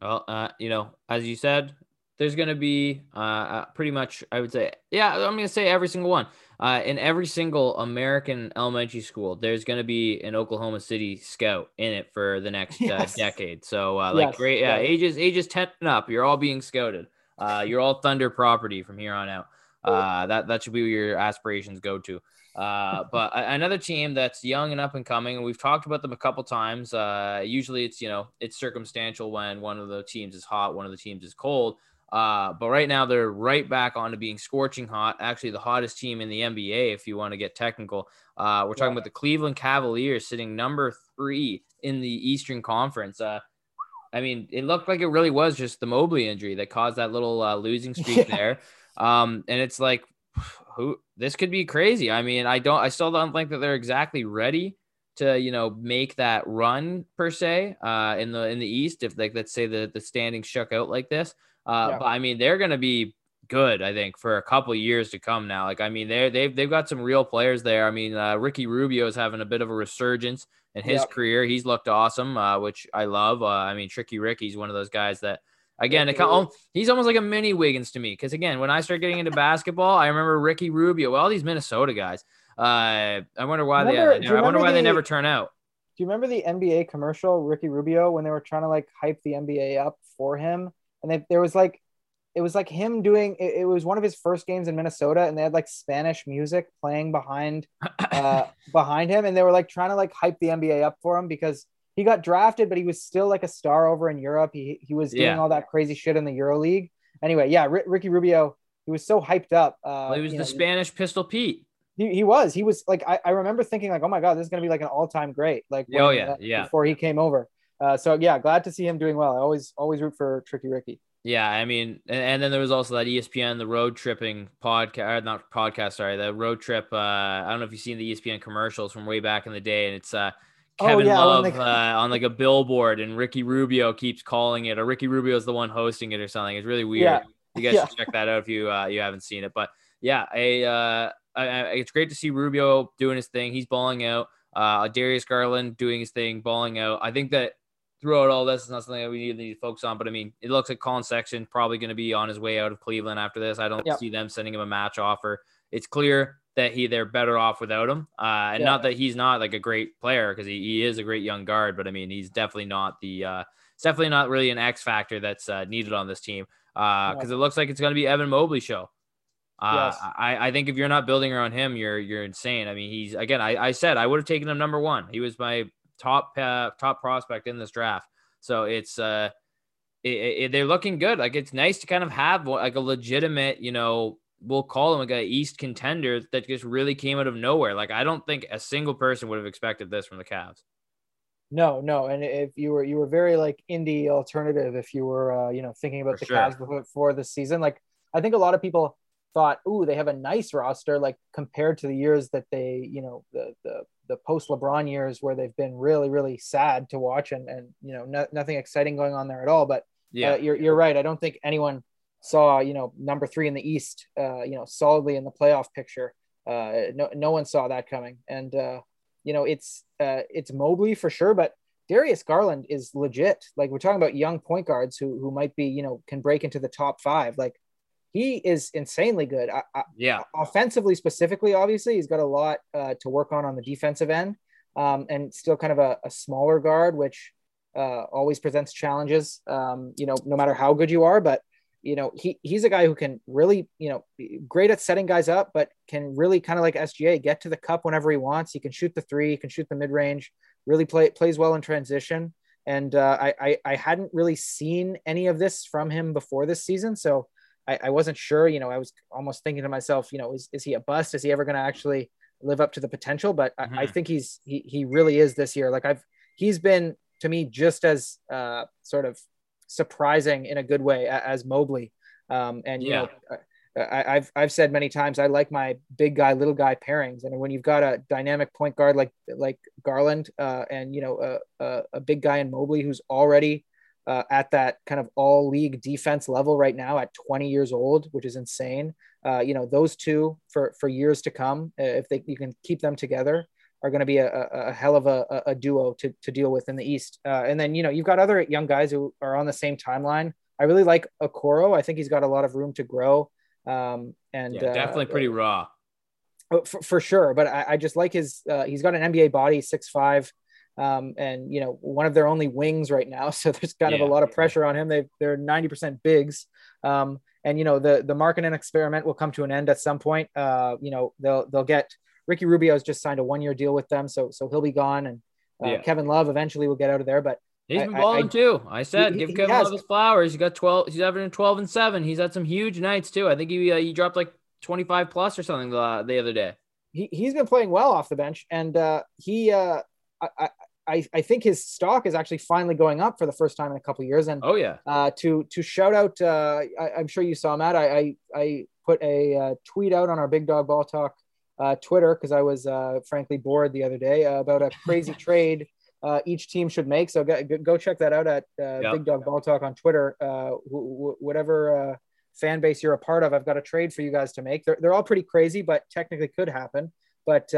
Well, uh, you know, as you said, there's going to be uh, uh, pretty much, I would say, yeah, I'm going to say every single one. Uh, in every single American elementary school, there's going to be an Oklahoma City scout in it for the next uh, decade. So, uh, like, yes. great, yeah, ages ages ten up, you're all being scouted. Uh, you're all Thunder property from here on out. Uh, that that should be where your aspirations go to. Uh, <laughs> but another team that's young and up and coming, and we've talked about them a couple times. Uh, usually, it's you know it's circumstantial when one of the teams is hot, one of the teams is cold. Uh, but right now they're right back onto being scorching hot. Actually, the hottest team in the NBA, if you want to get technical. Uh, we're talking yeah. about the Cleveland Cavaliers sitting number three in the Eastern Conference. Uh, I mean, it looked like it really was just the Mobley injury that caused that little uh, losing streak <laughs> yeah. there. Um, and it's like, <sighs> who this could be crazy. I mean, I don't, I still don't think that they're exactly ready to, you know, make that run per se, uh, in the, in the East. If like, let's say the, the standings shook out like this. Uh, yeah. but I mean, they're going to be good, I think, for a couple years to come now. Like, I mean, they're, they've, they've got some real players there. I mean, uh, Ricky Rubio is having a bit of a resurgence in his yep. career. He's looked awesome, uh, which I love. Uh, I mean, Tricky Ricky's one of those guys that, Again, it, he's almost like a mini Wiggins to me because again, when I start getting into basketball, I remember Ricky Rubio, all these Minnesota guys. Uh, I wonder why remember, they. I wonder why the, they never turn out. Do you remember the NBA commercial, Ricky Rubio, when they were trying to like hype the NBA up for him, and they, there was like, it was like him doing. It, it, was one of his first games in Minnesota, and they had like Spanish music playing behind, <laughs> uh, behind him, and they were like trying to like hype the NBA up for him because he got drafted, but he was still like a star over in Europe. He he was doing yeah. all that crazy shit in the Euro League. Anyway, yeah, R- Ricky Rubio, he was so hyped up. Uh, well, he was the know, Spanish Pistol Pete. He, he was. He was like I, I remember thinking like, oh my god, this is gonna be like an all time great. Like when, oh yeah, uh, yeah. Before he came over. Uh, so yeah, glad to see him doing well. I always always root for Tricky Ricky. Yeah, I mean, and, and, then there was also that ESPN, the road tripping podcast, not podcast, sorry, the road trip. Uh, I don't know if you've seen the ESPN commercials from way back in the day, and it's uh, Kevin oh, yeah, Love uh, on like a billboard, and Ricky Rubio keeps calling it, or Ricky Rubio is the one hosting it, or something. It's really weird. Yeah. You guys yeah. should check that out if you uh, you haven't seen it. But yeah, a uh, it's great to see Rubio doing his thing. He's balling out. Uh, Darius Garland doing his thing, balling out. I think that throughout all this, is not something that we need, need to focus on. But I mean, it looks like Collin Sexton probably going to be on his way out of Cleveland after this. I don't yep. see them sending him a match offer. It's clear that he they're better off without him. Uh, and yeah. not that he's not like a great player because he, he is a great young guard, but I mean he's definitely not the uh, it's definitely not really an X factor that's uh, needed on this team because uh, yeah. it looks like it's going to be Evan Mobley show. Uh, yes. I, I think if you're not building around him, you're you're insane. I mean, he's again. I, I said I would have taken him number one. He was my top uh, top prospect in this draft. So it's uh, it, it, they're looking good. Like it's nice to kind of have like a legitimate, you know, we'll call him like a East contender that just really came out of nowhere. Like I don't think a single person would have expected this from the Cavs. No, no, and if you were you were very like indie alternative if you were uh, you know thinking about for the sure. Cavs before the season. Like I think a lot of people thought, "Ooh, they have a nice roster," like compared to the years that they you know the the the post LeBron years where they've been really really sad to watch and and you know no, nothing exciting going on there at all. But yeah, uh, you're you're right. I don't think anyone saw, you know, number three in the East, uh, you know, solidly in the playoff picture. Uh, no, no one saw that coming. And, uh, you know, it's, uh, it's Mobley for sure, but Darius Garland is legit. Like we're talking about young point guards who, who might be, you know, can break into the top five. Like he is insanely good. I, I, yeah. Offensively, specifically, obviously, he's got a lot uh, to work on on the defensive end, um, and still kind of a, a smaller guard, which uh, always presents challenges. Um, you know, no matter how good you are, but you know, he he's a guy who can really, you know, great at setting guys up, but can really kind of like SGA get to the cup whenever he wants. He can shoot the three, he can shoot the mid range, really play plays well in transition. And uh, I, I, I hadn't really seen any of this from him before this season, so I, I wasn't sure. You know, I was almost thinking to myself, you know, is, is he a bust? Is he ever going to actually live up to the potential? But mm-hmm. I, I, mm-hmm. think he's he he really is this year. Like I've he's been to me just as uh, sort of surprising in a good way as Mobley. Um, and you yeah. know, I, have I've said many times I like my big guy little guy pairings, and when you've got a dynamic point guard like like Garland, uh, and you know a, a, a, big guy in Mobley who's already uh, at that kind of all league defense level right now at 20 years old, which is insane. Uh, you know those two for for years to come, uh, if they you can keep them together, are going to be a, a, hell of a, a duo to, to deal with in the East. Uh, and then you know you've got other young guys who are on the same timeline. I really like Okoro. I think he's got a lot of room to grow. Um, and yeah, definitely uh, pretty raw. Oh, for, for sure. But I, I, just like his, uh, he's got an NBA body, six, five, um, and you know, one of their only wings right now. <laughs> So there's kind yeah, of a lot of pressure on him. They they're 90% bigs. Um, and you know, the, the Markkanen experiment will come to an end at some point. Uh, you know, they'll, they'll get Ricky Rubio has just signed a one year deal with them. So, so he'll be gone. And uh, yeah. Kevin Love eventually will get out of there, but He's been balling I, too. I said, he, give Kevin Love his flowers. He got 12. He's averaging 12 and 7. He's had some huge nights too. I think he uh, he dropped like 25 plus or something uh, the other day. He, he's been playing well off the bench. And uh, he, uh, I, I, I think his stock is actually finally going up for the first time in a couple years. And oh, yeah. Uh, to, to shout out, uh, I, am sure you saw Matt. I, I, I put a uh, tweet out on our Big Dog Ball Talk uh, Twitter because I was uh, frankly bored the other day uh, about a crazy <laughs> trade uh, each team should make. So go, go check that out at uh, yep. Big Dog Ball Talk on Twitter. Uh, wh- wh- whatever uh, fan base you're a part of, I've got a trade for you guys to make. They're, they're all pretty crazy, but technically could happen. But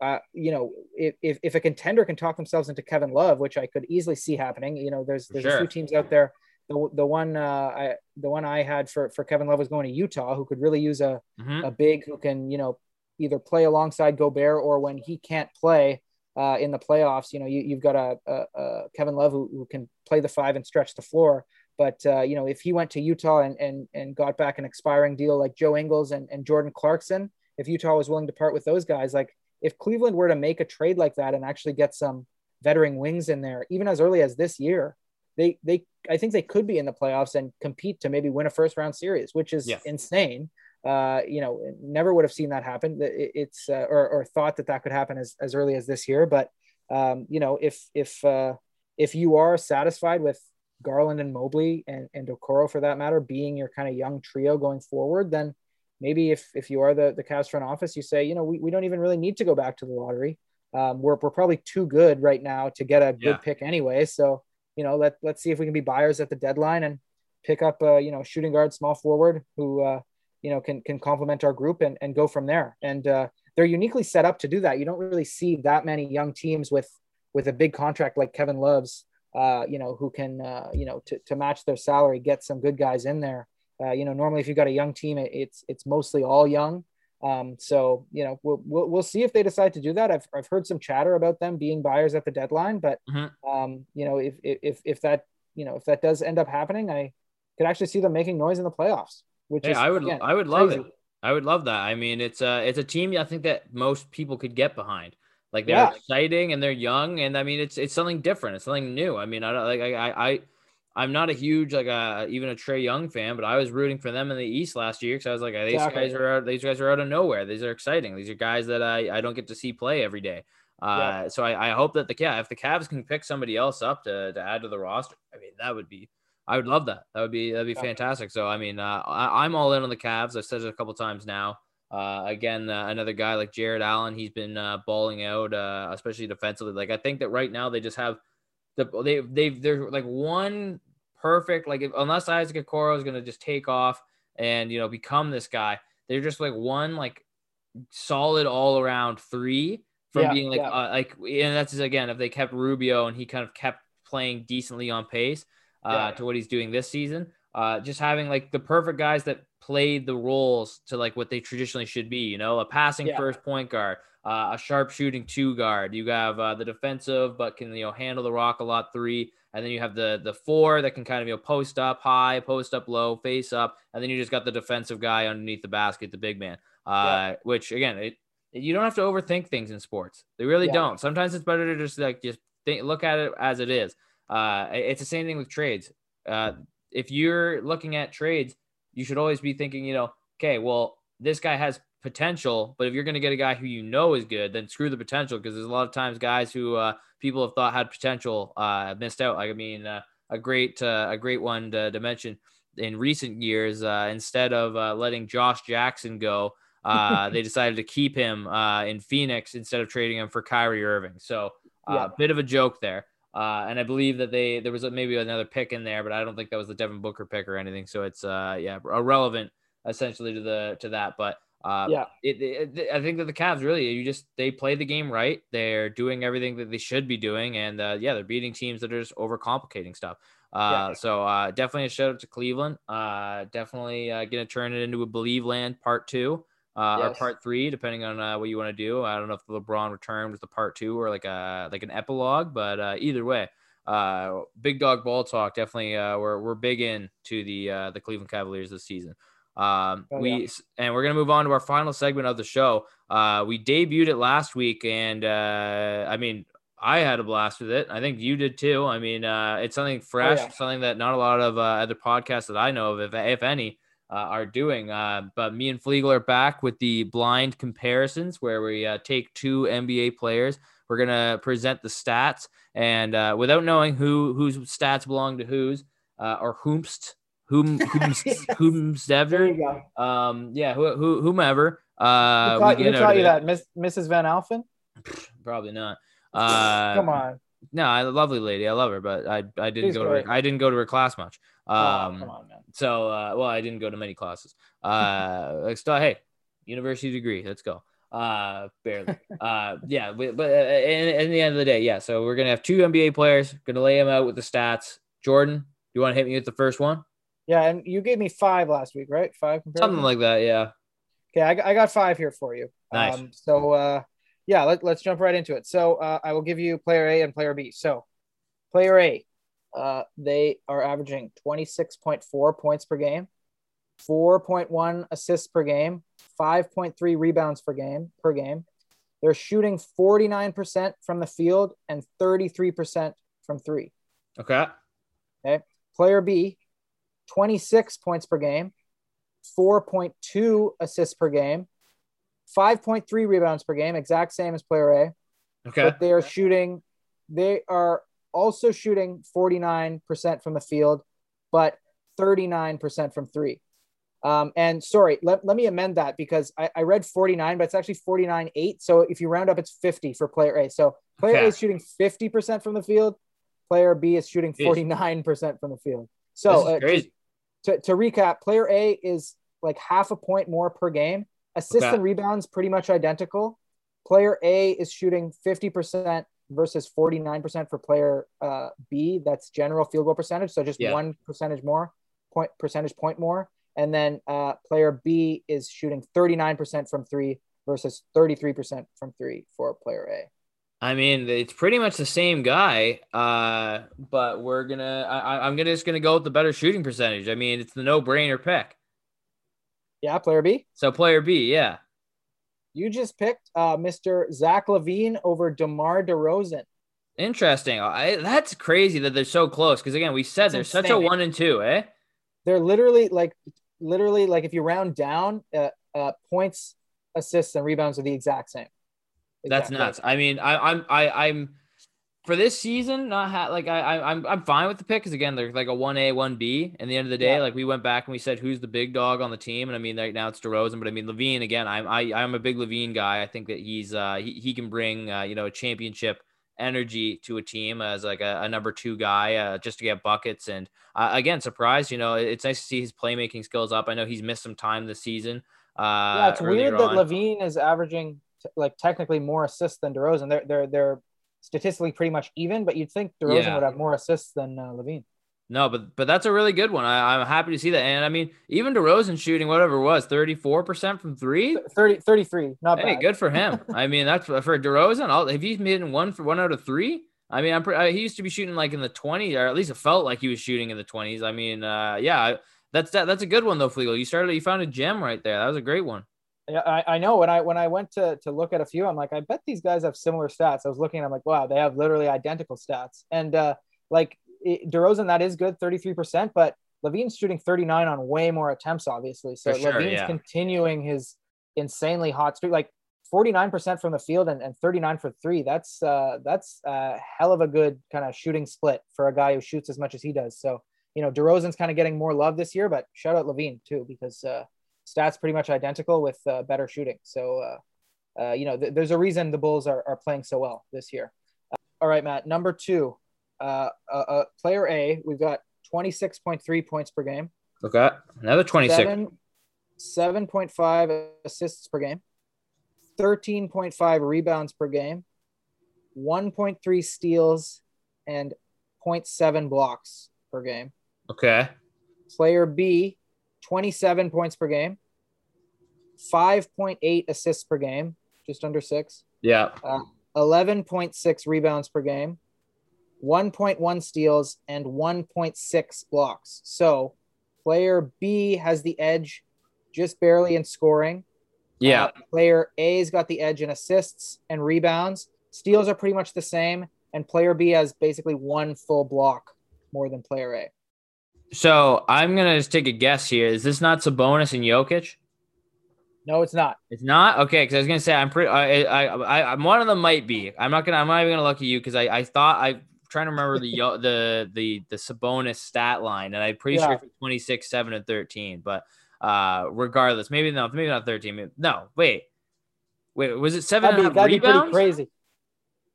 uh, uh, you know, if, if, if a contender can talk themselves into Kevin Love, which I could easily see happening, you know, there's there's sure. a few teams out there. The, the one I the one I had for for Kevin Love was going to Utah, who could really use a mm-hmm. a big who can you know either play alongside Gobert or when he can't play, uh, in the playoffs. You know, you, have got a, a, a, Kevin Love who, who, can play the five and stretch the floor. But uh, you know, if he went to Utah and, and and got back an expiring deal like Joe Ingles and, and Jordan Clarkson, if Utah was willing to part with those guys, like if Cleveland were to make a trade like that and actually get some veteran wings in there, even as early as this year, they they I think they could be in the playoffs and compete to maybe win a first round series, which is yes. insane. Uh, you know, never would have seen that happen. it's uh, or, or thought that that could happen as, as early as this year. But um, you know, if if uh, if you are satisfied with Garland and Mobley and, and Okoro for that matter being your kind of young trio going forward, then maybe if if you are the the Cavs front office, you say, you know, we, we don't even really need to go back to the lottery. Um, we're we're probably too good right now to get a good yeah. pick anyway. So you know, let let's see if we can be buyers at the deadline and pick up a you know shooting guard, small forward who uh, you know can can complement our group and, and go from there and uh, they're uniquely set up to do that you don't really see that many young teams with with a big contract like kevin love's uh, you know who can uh, you know to, to match their salary get some good guys in there uh, you know normally if you've got a young team it, it's it's mostly all young um, so you know we'll, we'll, we'll see if they decide to do that I've, I've heard some chatter about them being buyers at the deadline but mm-hmm. um, you know if, if if that you know if that does end up happening i could actually see them making noise in the playoffs which hey, is I would again, I would love crazy. it. I would love that. I mean, it's a it's a team I think that most people could get behind. Like they're yeah. exciting and they're young, and I mean, it's it's something different. It's something new. I mean, I don't like I I. I'm not a huge like a even a Trae Young fan, but I was rooting for them in the East last year because I was like, these exactly. guys are out, these guys are out of nowhere. These are exciting. These are guys that I, I don't get to see play every day. Uh, yeah. So I, I hope that the yeah, if the Cavs can pick somebody else up to, to add to the roster, I mean that would be I would love that. That would be that'd be yeah. fantastic. So I mean, uh, I, am all in on the Cavs. I've said it a couple times now. Uh, again, uh, another guy like Jarrett Allen, he's been uh, balling out, uh, especially defensively. Like I think that right now they just have the they they've they're like one perfect like if, unless Isaac Okoro is gonna just take off and you know become this guy, they're just like one like solid all around three from yeah, being like yeah. uh, like and that's again if they kept Rubio and he kind of kept playing decently on pace uh, yeah. to what he's doing this season. Uh, just having like the perfect guys that played the roles to like what they traditionally should be, you know, a passing first point guard, uh, a sharp shooting two guard. You have uh, the defensive, but can, you know, handle the rock a lot three. And then you have the the four that can kind of you know post up high, post up low, face up, and then you just got the defensive guy underneath the basket, the big man. Uh, yeah. Which again, it, you don't have to overthink things in sports. They really yeah. don't. Sometimes it's better to just like just think, look at it as it is. Uh, it's the same thing with trades. Uh, if you're looking at trades, you should always be thinking, you know, okay, well, this guy has potential, but if you're going to get a guy who you know is good, then screw the potential because there's a lot of times guys who uh, people have thought had potential uh, missed out. Like I mean, uh, a great uh, a great one to, to mention in recent years, uh, instead of uh, letting Josh Jackson go, <laughs> uh, they decided to keep him uh, in Phoenix instead of trading him for Kyrie Irving. So a yeah. bit of a joke there. Uh, and I believe that they there was maybe another pick in there, but I don't think that was the Devin Booker pick or anything. So it's uh, yeah irrelevant essentially to the to that. But uh, yeah, it, it, I think that the Cavs really you just they play the game right. They're doing everything that they should be doing, and uh, yeah, they're beating teams that are just overcomplicating stuff. Uh, yeah. So uh, definitely a shout out to Cleveland. Uh, definitely uh, gonna turn it into a Believe Land Part Two uh, yes. or Part Three, depending on uh, what you want to do. I don't know if the LeBron return was the Part Two or like a like an epilogue, but uh, either way, uh, big dog ball talk. Definitely, uh, we're we're big in to the uh, the Cleveland Cavaliers this season. Um, oh, we yeah. and we're gonna move on to our final segment of the show. Uh, we debuted it last week, and uh, I mean, I had a blast with it. I think you did too. I mean, uh, it's something oh, fresh, oh, yeah. something that not a lot of uh, other podcasts that I know of, if, if any, uh, are doing. Uh, but me and Flegel are back with the blind comparisons where we uh, take two NBA players. We're gonna present the stats, and uh, without knowing who whose stats belong to whose uh, or whomst whom <laughs> whom's whom's ever. Um, yeah, who, who whomever. Uh, who taught, who taught you that, Miss Mrs. Van Alphen? <sighs> Probably not. <laughs> Uh, Come on. No, I lovely lady. I love her, but I I didn't She's go great. to her, I didn't go to her class much. Oh, um, oh, on, so uh, well, I didn't go to many classes. Uh, <laughs> still, hey, university degree. Let's go. Uh, barely. uh, yeah, but, but uh, in, in the end of the day, yeah. So we're gonna have two NBA players. Gonna lay them out with the stats. Jordan, you want to hit me with the first one? Yeah, and you gave me five last week, right? Five. Something like that. Yeah. Okay, I, I got five here for you. Nice. Um, so uh, yeah, let, us jump right into it. So uh, I will give you player A and player B. So player A, uh, they are averaging 26.4 points per game, 4.1 assists per game, 5.3 rebounds per game per game. They're shooting 49% from the field and 33% from three. Okay. Okay. Player B, 26 points per game, 4.2 assists per game, 5.3 rebounds per game, exact same as player A. Okay. But they are shooting, they are also shooting 49% from the field, but 39% from three. Um, and sorry, let, let me amend that because I, I read 49, but it's actually 49 8. So if you round up, it's 50 for player A. So player okay. A is shooting 50% from the field, player B is shooting 49% from the field. So uh, to, to recap, player A is like half a point more per game Assists and rebounds pretty much identical. Player A is shooting 50% versus 49% for player uh, B. That's general field goal percentage. So just yeah. one percentage more, point percentage point more. And then uh, player B is shooting 39% from three versus 33% from three for player A. I mean, it's pretty much the same guy, uh, but we're gonna. I, am gonna just gonna go with the better shooting percentage. I mean, it's the no-brainer pick. Yeah, player B. So player B, yeah. You just picked uh, Mr. Zach LaVine over DeMar DeRozan. Interesting. I, that's crazy that they're so close. Because again, we said they're such a one and two, eh? They're literally like, literally like if you round down, uh, uh, points, assists, and rebounds are the exact same. Exactly. That's nuts. I mean, I, I'm, I, I'm for this season, not ha- like I, I I'm I'm fine with the pick because again they're like a one A one B. In the end of the day, yeah. like we went back and we said who's the big dog on the team, and I mean right now it's DeRozan, but I mean LaVine again. I'm I I'm a big LaVine guy. I think that he's uh he, he can bring uh, you know a championship energy to a team as like a, a number two guy uh, just to get buckets and uh, again surprised you know it's nice to see his playmaking skills up i know he's missed some time this season uh yeah it's weird that on. LaVine is averaging t- like technically more assists than DeRozan they're they're they're statistically pretty much even, but you'd think DeRozan yeah. would have more assists than uh, LaVine. No, but but that's a really good one. I, am happy to see that. And I mean, even DeRozan shooting whatever it was, 34% from three? 30, 33. Not bad. hey, bad. good for him. <laughs> I mean, that's for DeRozan. I'll, have you made one for one out of three? I mean, I'm pre- he used to be shooting like in the 20s, or at least it felt like he was shooting in the 20s. I mean, uh, yeah, that's that, that's a good one though, Flegel. You started, you found a gem right there. That was a great one. Yeah, I, I know when I when I went to to look at a few, I'm like, I bet these guys have similar stats. I was looking, I'm like, wow, they have literally identical stats. And uh, like it, DeRozan, that is good, 33%, but LaVine's shooting 39 on way more attempts, obviously. So sure, LaVine's yeah. continuing his insanely hot streak, like 49% from the field and, and 39 for three. That's uh, that's a hell of a good kind of shooting split for a guy who shoots as much as he does. So you know, DeRozan's kind of getting more love this year, but shout out LaVine too because uh, stats pretty much identical with uh, better shooting. So, uh, uh, you know, th- there's a reason the Bulls are, are playing so well this year. Uh, all right, Matt. Number two, uh, uh, uh, player A. We've got 26.3 points per game. Okay, another 26. Seven, 7.5 assists per game. 13.5 rebounds per game. 1.3 steals and 0.7 blocks per game. Okay. Player B, 27 points per game, 5.8 assists per game, just under six, Yeah. uh, 11.6 rebounds per game, 1.1 steals, and 1.6 blocks. So player B has the edge just barely in scoring. Yeah. Uh, player A's got the edge in assists and rebounds. Steals are pretty much the same, and player B has basically one full block more than player A. So I'm gonna just take a guess here. Is this not Sabonis and Jokic? No, it's not. It's not okay. Because I was gonna say I'm pretty. I, I, I, I'm one of them might be. I'm not gonna. I'm not even gonna look at you because I, I thought I'm trying to remember the Yo- the the the Sabonis stat line, and I'm pretty Yeah. sure it's 26, seven, and 13. But uh, regardless, maybe not. Maybe not 13. Maybe, no, wait, wait. Was it seven That'd and be, a half that'd be pretty crazy.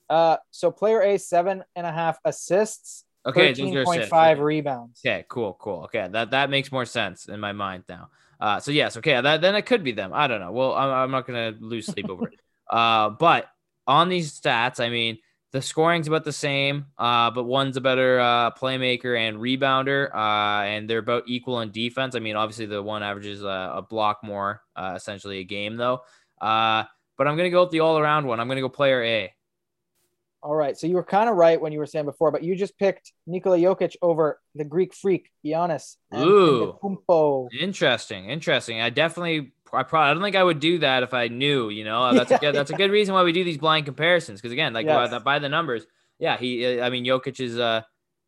Uh, so player A seven and a half assists, Okay, those thirteen are point assists. five rebounds. Okay, cool, cool. Okay, that that makes more sense in my mind now. Uh, so yes, okay, that then it could be them. I don't know. Well, I'm, I'm not gonna lose sleep over it. <laughs> Uh, but on these stats, I mean, the scoring's about the same, uh, but one's a better uh, playmaker and rebounder, uh, and they're about equal in defense. I mean, obviously the one averages uh, a block more, uh, essentially a game though. Uh, but I'm gonna go with the all-around one. I'm gonna go player A. All right, so you were kind of right when you were saying before, but you just picked Nikola Jokic over the Greek freak Giannis Ooh. Antetokounmpo. Interesting, interesting. I definitely, I probably, I don't think I would do that if I knew. You know, <laughs> that's a good, that's a good reason why we do these blind comparisons. Because again, like Yes. by, the, by the numbers, yeah, he, I mean, Jokic is uh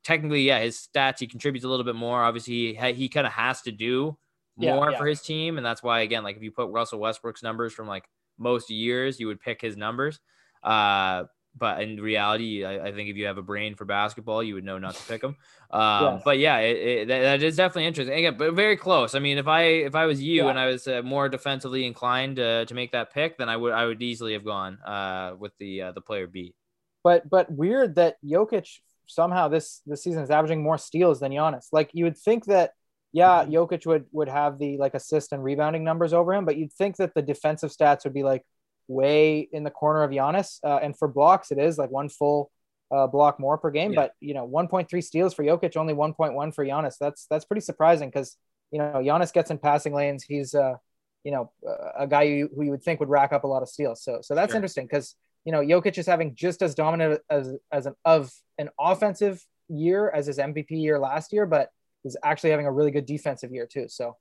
technically, yeah, his stats he contributes a little bit more. Obviously, he he kind of has to do Yeah, more yeah. for his team, and that's why again, like if you put Russell Westbrook's numbers from like most years, you would pick his numbers. Uh, but in reality, I, I think if you have a brain for basketball, you would know not to pick them. Um, Yes. But yeah, it, it, that, that is definitely interesting. Again, but very close. I mean, if I if I was you Yeah. and I was uh, more defensively inclined uh, to make that pick, then I would I would easily have gone uh, with the uh, the player B. But but weird that Jokic somehow this this season is averaging more steals than Giannis. Like you would think that yeah, Mm-hmm. Jokic would would have the like assist and rebounding numbers over him, but you'd think that the defensive stats would be like way in the corner of Giannis. Uh, and for blocks, it is like one full uh, block more per game. Yeah. But you know, 1.3 steals for Jokic, only 1.1 for Giannis. That's that's pretty surprising because you know Giannis gets in passing lanes. He's uh, you know uh, a guy who, who you would think would rack up a lot of steals. So so that's Sure. interesting because you know Jokic is having just as dominant as as an of an offensive year as his MVP year last year, but is actually having a really good defensive year too. So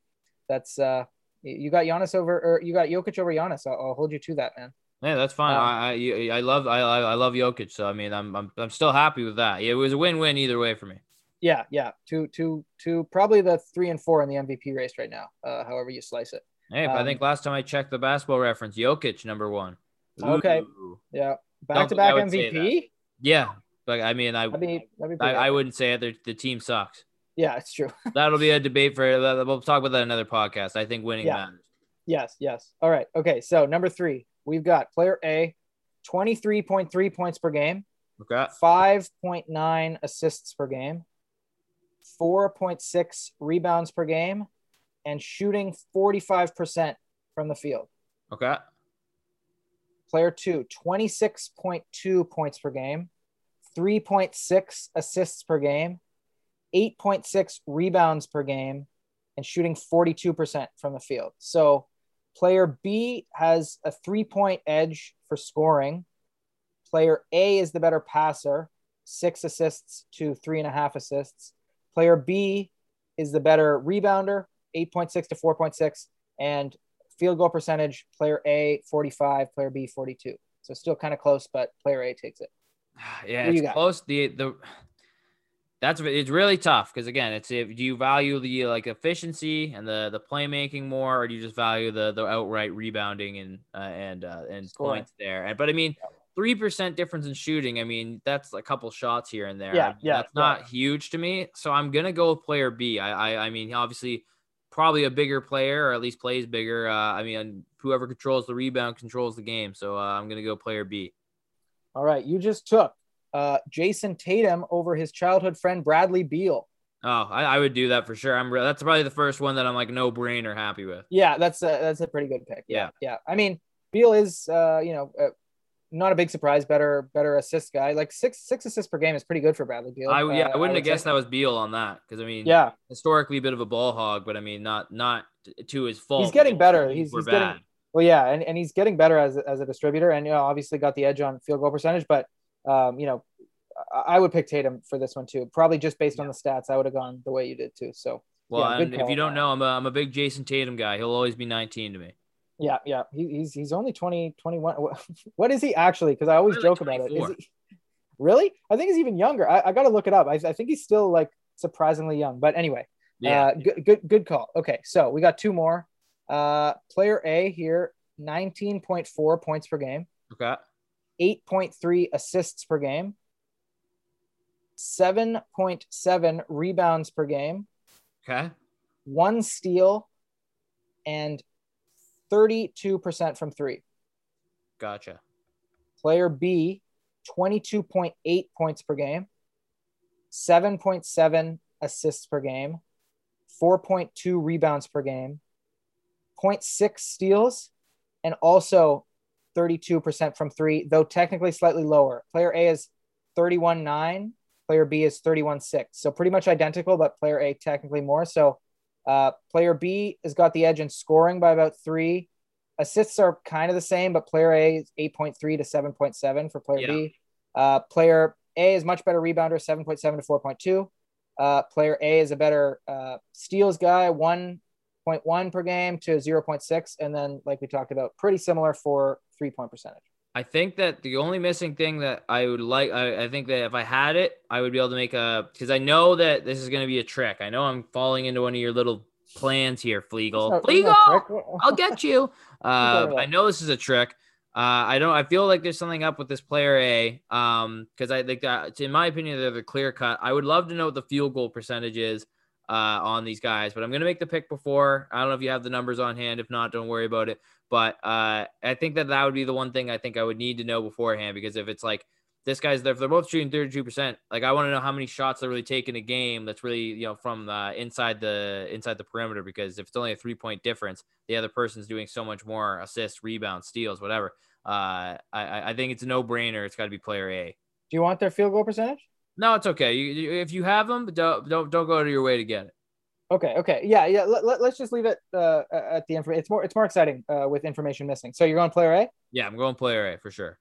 that's uh you got Giannis over or you got Jokic over Giannis. I'll, I'll hold you to that, man. Yeah, that's fine. Um, I, I I love I I love Jokic, so I mean I'm I'm I'm still happy with that. It was a win win either way for me. Yeah, yeah. To to to probably the three and four in the MVP race right now, uh, however you slice it. Hey, but I Um, think last time I checked the basketball reference, Jokic number one. Okay. Yeah. Back to back MVP. Yeah, but I mean I that'd be, that'd be I, I, wouldn't say. The, the team sucks. Yeah, it's true. <laughs> That'll be a debate for. We'll talk about that another podcast. I think winning Yeah. matters. yes, yes. All right. Okay. So number three, we've got player A, 23.3 points per game, Okay. 5.9 assists per game, 4.6 rebounds per game, and shooting 45% from the field. Okay. Player two, 26.2 points per game, 3.6 assists per game, 8.6 rebounds per game, and shooting 42% from the field. So player B has a three point edge for scoring. Player A is the better passer, six assists to three and a half assists. Player B is the better rebounder, 8.6 to 4.6. And field goal percentage, player A 45, player B 42. So still kind of close, but player A takes it. <sighs> Yeah, it's close. The the that's it's really tough because again, it's if do you value the like efficiency and the the playmaking more, or do you just value the the outright rebounding and uh, and uh, and Scoring. points there? And but I mean, three percent difference in shooting. I mean, that's a couple shots here and there. Yeah, I mean, yeah, That's not huge to me. So I'm gonna go with player B. I, I, I mean, obviously, probably a bigger player, or at least plays bigger. Uh, I mean, whoever controls the rebound controls the game. So uh, I'm gonna go player B. All right, you just took uh, Jayson Tatum over his childhood friend Bradley Beal. Oh, I, I would do that for sure. I'm. re- That's probably the first one that I'm like no brainer happy with. Yeah, that's a, that's a pretty good pick. Yeah. yeah. I mean, Beal is uh, you know uh, not a big surprise. Better better assist guy. Like six six assists per game is pretty good for Bradley Beal. I yeah, Uh, I wouldn't would have guessed say. that was Beal on that because I mean, Yeah, historically a bit of a ball hog, but I mean, not not to his fault. He's getting better. He's- he's getting- well, yeah, and, and he's getting better as as a distributor, and you know obviously got the edge on field goal percentage. But um, you know, I, would pick Tatum for this one too. Probably just based on the stats, I would have gone the way you did too. So Well, Yeah, if you don't know, I'm a, I'm a big Jayson Tatum guy. He'll always be 19 to me. yeah, yeah, he, he's he's only 20, 21. <laughs> What is he actually? Because I always like joke about it. Is he <laughs> really? I think he's even younger. I, I got to look it up. I, I think he's still like surprisingly young. But anyway, Yeah. Uh, good, good, good call. Okay, so we got two more. Uh, player A here, 19.4 points per game, okay. 8.3 assists per game, 7.7 rebounds per game, Okay. one steal, and 32% from three. Gotcha. Player B, 22.8 points per game, 7.7 assists per game, 4.2 rebounds per game, 0.6 steals, and also 32% from three, though technically slightly lower. Player A is 31.9, player B is 31.6. So pretty much identical, but player A technically more. So uh, player B has got the edge in scoring by about three. Assists are kind of the same, but player A is 8.3 to 7.7 for player Yeah. B. Uh, player A is much better rebounder, 7.7 to 4.2. Uh, player A is a better uh, steals guy, 1.1 per game to 0.6. And then, like we talked about, pretty similar for three point percentage. I think that the only missing thing that I would like, I, I think that if I had it, I would be able to make a, because I know that this is going to be a trick. I know I'm falling into one of your little plans here, Fleagle. No- no Fleagle! trick. <laughs> I'll get you. <laughs> Uh. I know this is a trick. Uh, I don't. I feel like there's something up with this player A. Um, because I think that, in my opinion, they're the clear cut. I would love to know what the field goal percentage is uh, on these guys, but I'm gonna make the pick before. I don't know if you have the numbers on hand. If not, don't worry about it. But uh, I think that that would be the one thing I think I would need to know beforehand because if it's like this guy's if they're both shooting 32%, like I want to know how many shots they're really taking a game that's really, you know, from uh, inside the inside the perimeter because if it's only a three point difference, the other person's doing so much more assists, rebounds, steals, whatever. Uh, I- I, I think it's a no brainer. It's got to be player A. Do you want their field goal percentage? No, it's okay. You, you, if you have them, don't, don't don't go out of your way to get it. Okay. Okay. Yeah. Yeah. Let, let, us just leave it uh, at the information. It's more. It's more exciting uh, with information missing. So you're going player A. Yeah, I'm going player A for sure.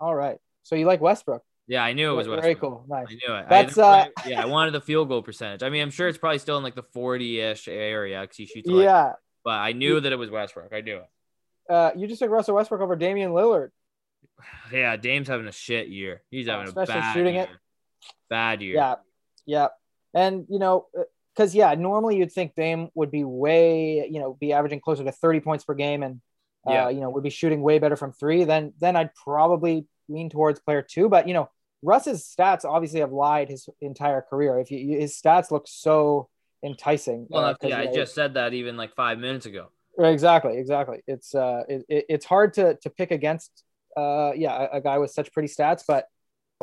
All right. So you like Westbrook? Yeah, I knew it was Westbrook. Very cool. Nice. I knew it. That's, I, uh, yeah, I wanted the field goal percentage. I mean, I'm sure it's probably still in like the 40-ish area because he shoots. Like, Yeah. but I knew that it was Westbrook. I knew it. Uh, you just took Russell Westbrook over Damian Lillard. <sighs> Yeah, Dame's having a shit year. He's Oh, having a especially bad shooting year. it. Bad year. Yeah. Yeah. And you know, because yeah, normally you'd think Dame would be way, you know, be averaging closer to 30 points per game, and uh, Yeah. you know, would be shooting way better from three. Then then I'd probably lean towards player two. But you know, Russ's stats obviously have lied his entire career. If you his stats look so enticing. Well, uh, that's- 'cause, yeah, you I just said that even like five minutes ago. Exactly, exactly. It's uh, it, it- it's hard to to pick against uh, yeah, a, a guy with such pretty stats, but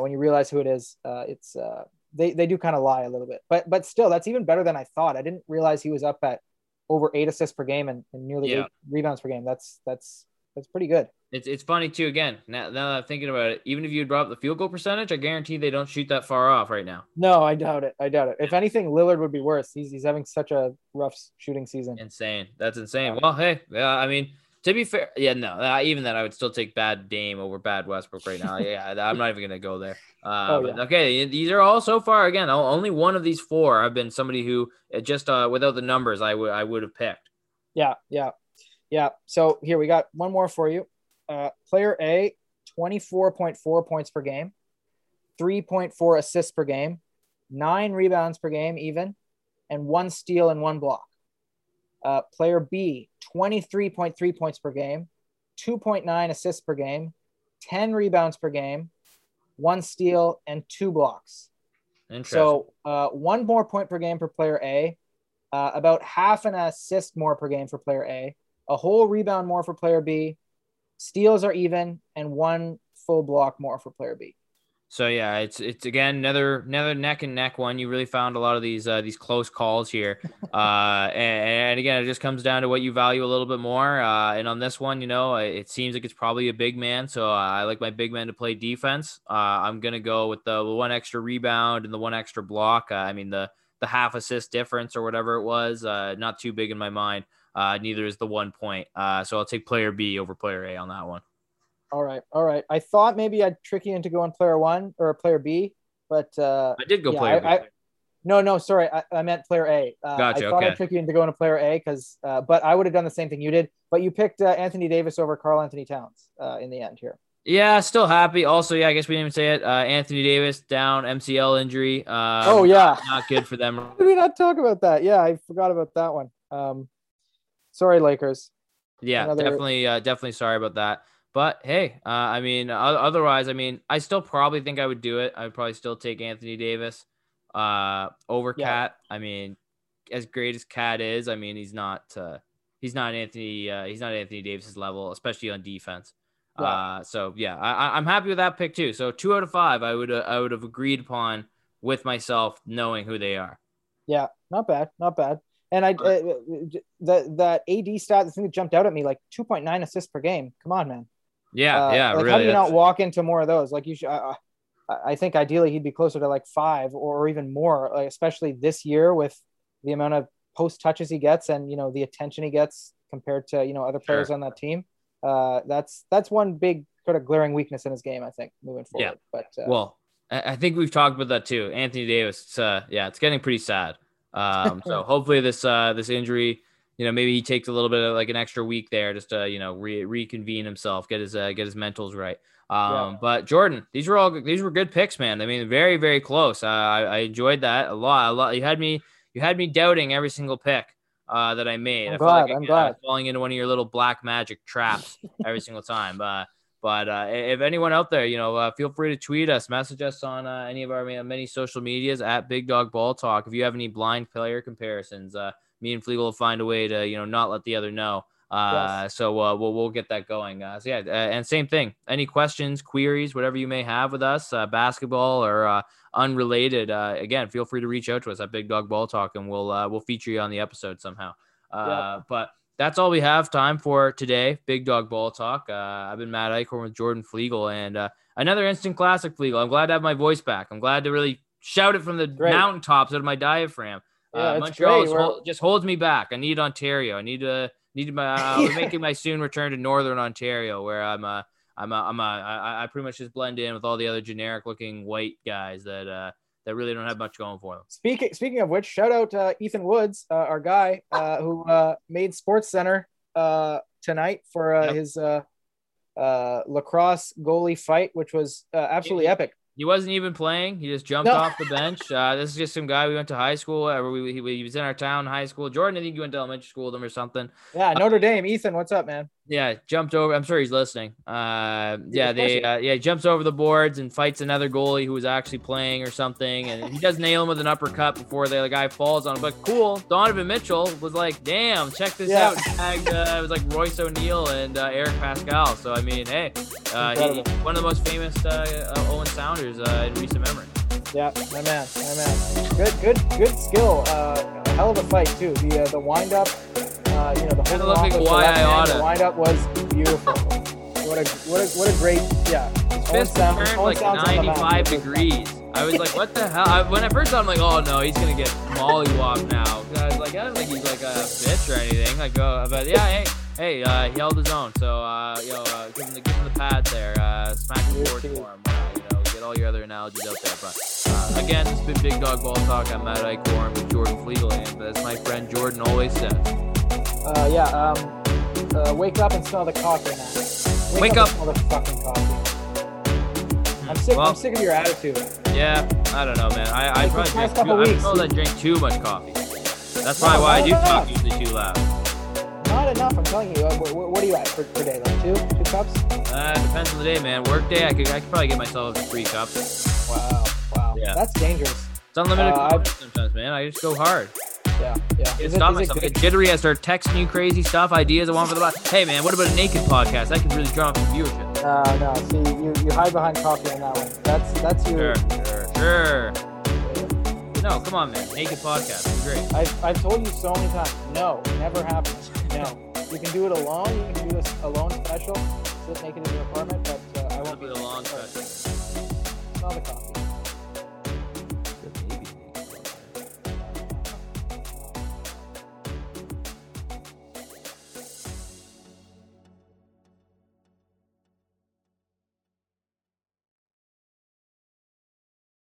when you realize who it is, uh, it's uh, they they do kind of lie a little bit, but but still, that's even better than I thought. I didn't realize he was up at over eight assists per game and, and nearly Yeah. eight rebounds per game. That's that's that's pretty good. It's it's funny too. Again, now, now that I'm thinking about it, even if you drop the field goal percentage, I guarantee they don't shoot that far off right now. No, I doubt it. I doubt it. If anything, Lillard would be worse. He's he's having such a rough shooting season. Insane. That's insane. Well, hey, yeah, I mean, to be fair, yeah, no, uh, even that, I would still take bad Dame over bad Westbrook right now. yeah, I'm not even gonna go there. Uh, <laughs> Oh, but yeah. okay, these are all so far. Again, only one of these four have been somebody who uh, just uh, without the numbers, I would I would have picked. Yeah, yeah, yeah. So here we got one more for you. Uh, player A, 24.4 points per game, 3.4 assists per game, nine rebounds per game, even, and one steal and one block. Uh, player B, 23.3 points per game, 2.9 assists per game, 10 rebounds per game, one steal, and two blocks. So uh, one more point per game for player A, uh, about half an assist more per game for player A, a whole rebound more for player B, steals are even, and one full block more for player B. So yeah, it's it's again another another neck and neck one. You really found a lot of these uh, these close calls here, <laughs> uh, and, and, again, it just comes down to what you value a little bit more. Uh, and on this one, you know, it seems like it's probably a big man, so I like my big man to play defense. Uh, I'm gonna go with the one extra rebound and the one extra block. Uh, I mean the the half assist difference or whatever it was, uh, not too big in my mind. neither is the one point. so I'll take player B over player A on that one. All right, all right. I thought maybe I'd trick you into going player one or player B, but uh, I did go yeah, player I, I, no, no, sorry, I, I meant player A. Uh, gotcha. I thought okay. I'd trick you into going to player A because, uh, but I would have done the same thing you did. But you picked uh, Anthony Davis over Karl-Anthony Towns uh, in the end here. Yeah, still happy. Also, yeah, I guess we didn't even say it. Uh, Anthony Davis down MCL injury. Um, oh yeah, <laughs> not good for them. Did we not talk about that? Yeah, I forgot about that one. Um, sorry, Lakers. Yeah, Another... definitely, uh, definitely sorry about that. But hey, uh, I mean, otherwise, I mean, I still probably think I would do it. I would probably still take Anthony Davis uh, over yeah. Cat. I mean, as great as Cat is, I mean, he's not uh, he's not Anthony uh, he's not Anthony Davis's level, especially on defense. Yeah. Uh, so yeah, I, I'm happy with that pick too. So two out of five, I would uh, I would have agreed upon with myself, knowing who they are. Yeah, not bad, not bad. And I uh, that that AD stat, the thing that jumped out at me, like 2.9 assists per game. Come on, man. Yeah, uh, yeah. Like, really, how do you not walk into more of those? Like you should. I, I think ideally he'd be closer to like five or even more, like especially this year with the amount of post touches he gets and you know the attention he gets compared to you know other players sure. on that team. Uh, that's that's one big sort of glaring weakness in his game, I think, moving forward. Yeah. But uh, well, I think we've talked about that too. Anthony Davis, it's, uh, yeah, it's getting pretty sad. Um, so <laughs> hopefully this uh, this injury you know, maybe he takes a little bit of like an extra week there just to, you know, re- reconvene himself, get his, uh, get his mentals right. Um, yeah. but Jordan, these were all, these were good picks, man. I mean, very, very close. Uh, I, I enjoyed that a lot, a lot. You had me, you had me doubting every single pick uh, that I made. I'm I glad, like I'm glad. falling into one of your little black magic traps every <laughs> single time. Uh, but uh, if anyone out there, you know, uh, feel free to tweet us, message us on uh, any of our many social medias at Big Dog Ball Talk. If you have any blind player comparisons, uh, me and Flegel will find a way to you know not let the other know. Uh, yes. So uh, we'll we'll get that going. Uh, so yeah, uh, and same thing. Any questions, queries, whatever you may have with us, uh, basketball or uh, unrelated, uh, again, feel free to reach out to us at Big Dog Ball Talk, and we'll uh, we'll feature you on the episode somehow. Uh, yeah. But that's all we have time for today. Big Dog Ball Talk. Uh, I've been Matt Eichhorn with Jordan Flegel, and uh, another instant classic Flegel. I'm glad to have my voice back. I'm glad to really shout it from the Great. mountaintops out of my diaphragm. Yeah, uh, Montreal just holds me back. I need Ontario. I need to need my. Uh, <laughs> yeah. making my soon return to Northern Ontario, where I'm a. I'm a. I'm a. I, I pretty much just blend in with all the other generic looking white guys that uh that really don't have much going for them. Speaking speaking of which, shout out uh, Ethan Woods, uh, our guy uh, who uh, made Sports Center uh, tonight for uh, yep. his uh, uh, lacrosse goalie fight, which was uh, absolutely epic. He wasn't even playing. He just jumped no. off the bench. Uh, this is just some guy we went to high school. Uh, we, he, he, was in our town high school. Jordan, I think you went to elementary school with him or something. Yeah, Notre Dame. Ethan, what's up, man? Yeah, jumped over. I'm sure he's listening. Uh, yeah, they uh, yeah jumps over the boards and fights another goalie who was actually playing or something, and he does nail him with an uppercut before the, the guy falls on him. But cool, Donovan Mitchell was like, "Damn, check this yeah. out!" Tagged, uh, it was like Royce O'Neale and uh, Eric Paschall. So I mean, hey, uh, he, one of the most famous uh, uh, Owen Sounders uh, in recent memory. Yeah, my man, my man. Good, good, good skill. Uh, hell of a fight too. The uh, the wind up uh, you know, the whole look like why I oughta. The windup was beautiful. What a what a what a great yeah. His fist sound, turned like 95 degrees. I was like, what the hell? I, when I first saw him, like, oh no, he's gonna get mollywopped now. I was like, I don't think he's like a bitch or anything. Like, oh, but yeah, hey, hey, uh, he held his own. So, uh, yo, uh, give him the give him the pads there. Uh, smack the board for him. Uh, you know, get all your other analogies out there. But uh, again, it's been Big Dog Ball Talk. I'm Matt Eichhorn with Jordan Flegel, and as my friend Jordan always says. Uh, yeah. Um, uh, wake up and smell the coffee now. Wake, wake up. up. smell the fucking coffee. I'm sick. Well, I'm sick of your attitude. Yeah, I don't know, man. I I probably drink too, I drink too much coffee. That's probably why I do talk usually too loud. Not enough. I'm telling you. Uh, what, what, are you at per, per day? Like two, two cups? Uh, depends on the day, man. Work day, I could, I could probably get myself up to three cups. Wow, wow. Yeah. That's dangerous. It's unlimited uh, sometimes, man. I just go hard. Yeah, yeah. Is stop myself. I get jittery. I start texting you crazy stuff, ideas I want for the bot. Hey, man, what about a naked podcast? That could really draw up some viewership. Uh, no, see, you, you hide behind coffee on that one. That's that's your. Sure, sure, sure. No, come on, man. Naked podcast. It's great. I've, I've told you so many times. No, it never happens. No. You can do it alone. You can do this alone special. Sit naked in your apartment, but uh, I won't be the long special. Smell the coffee.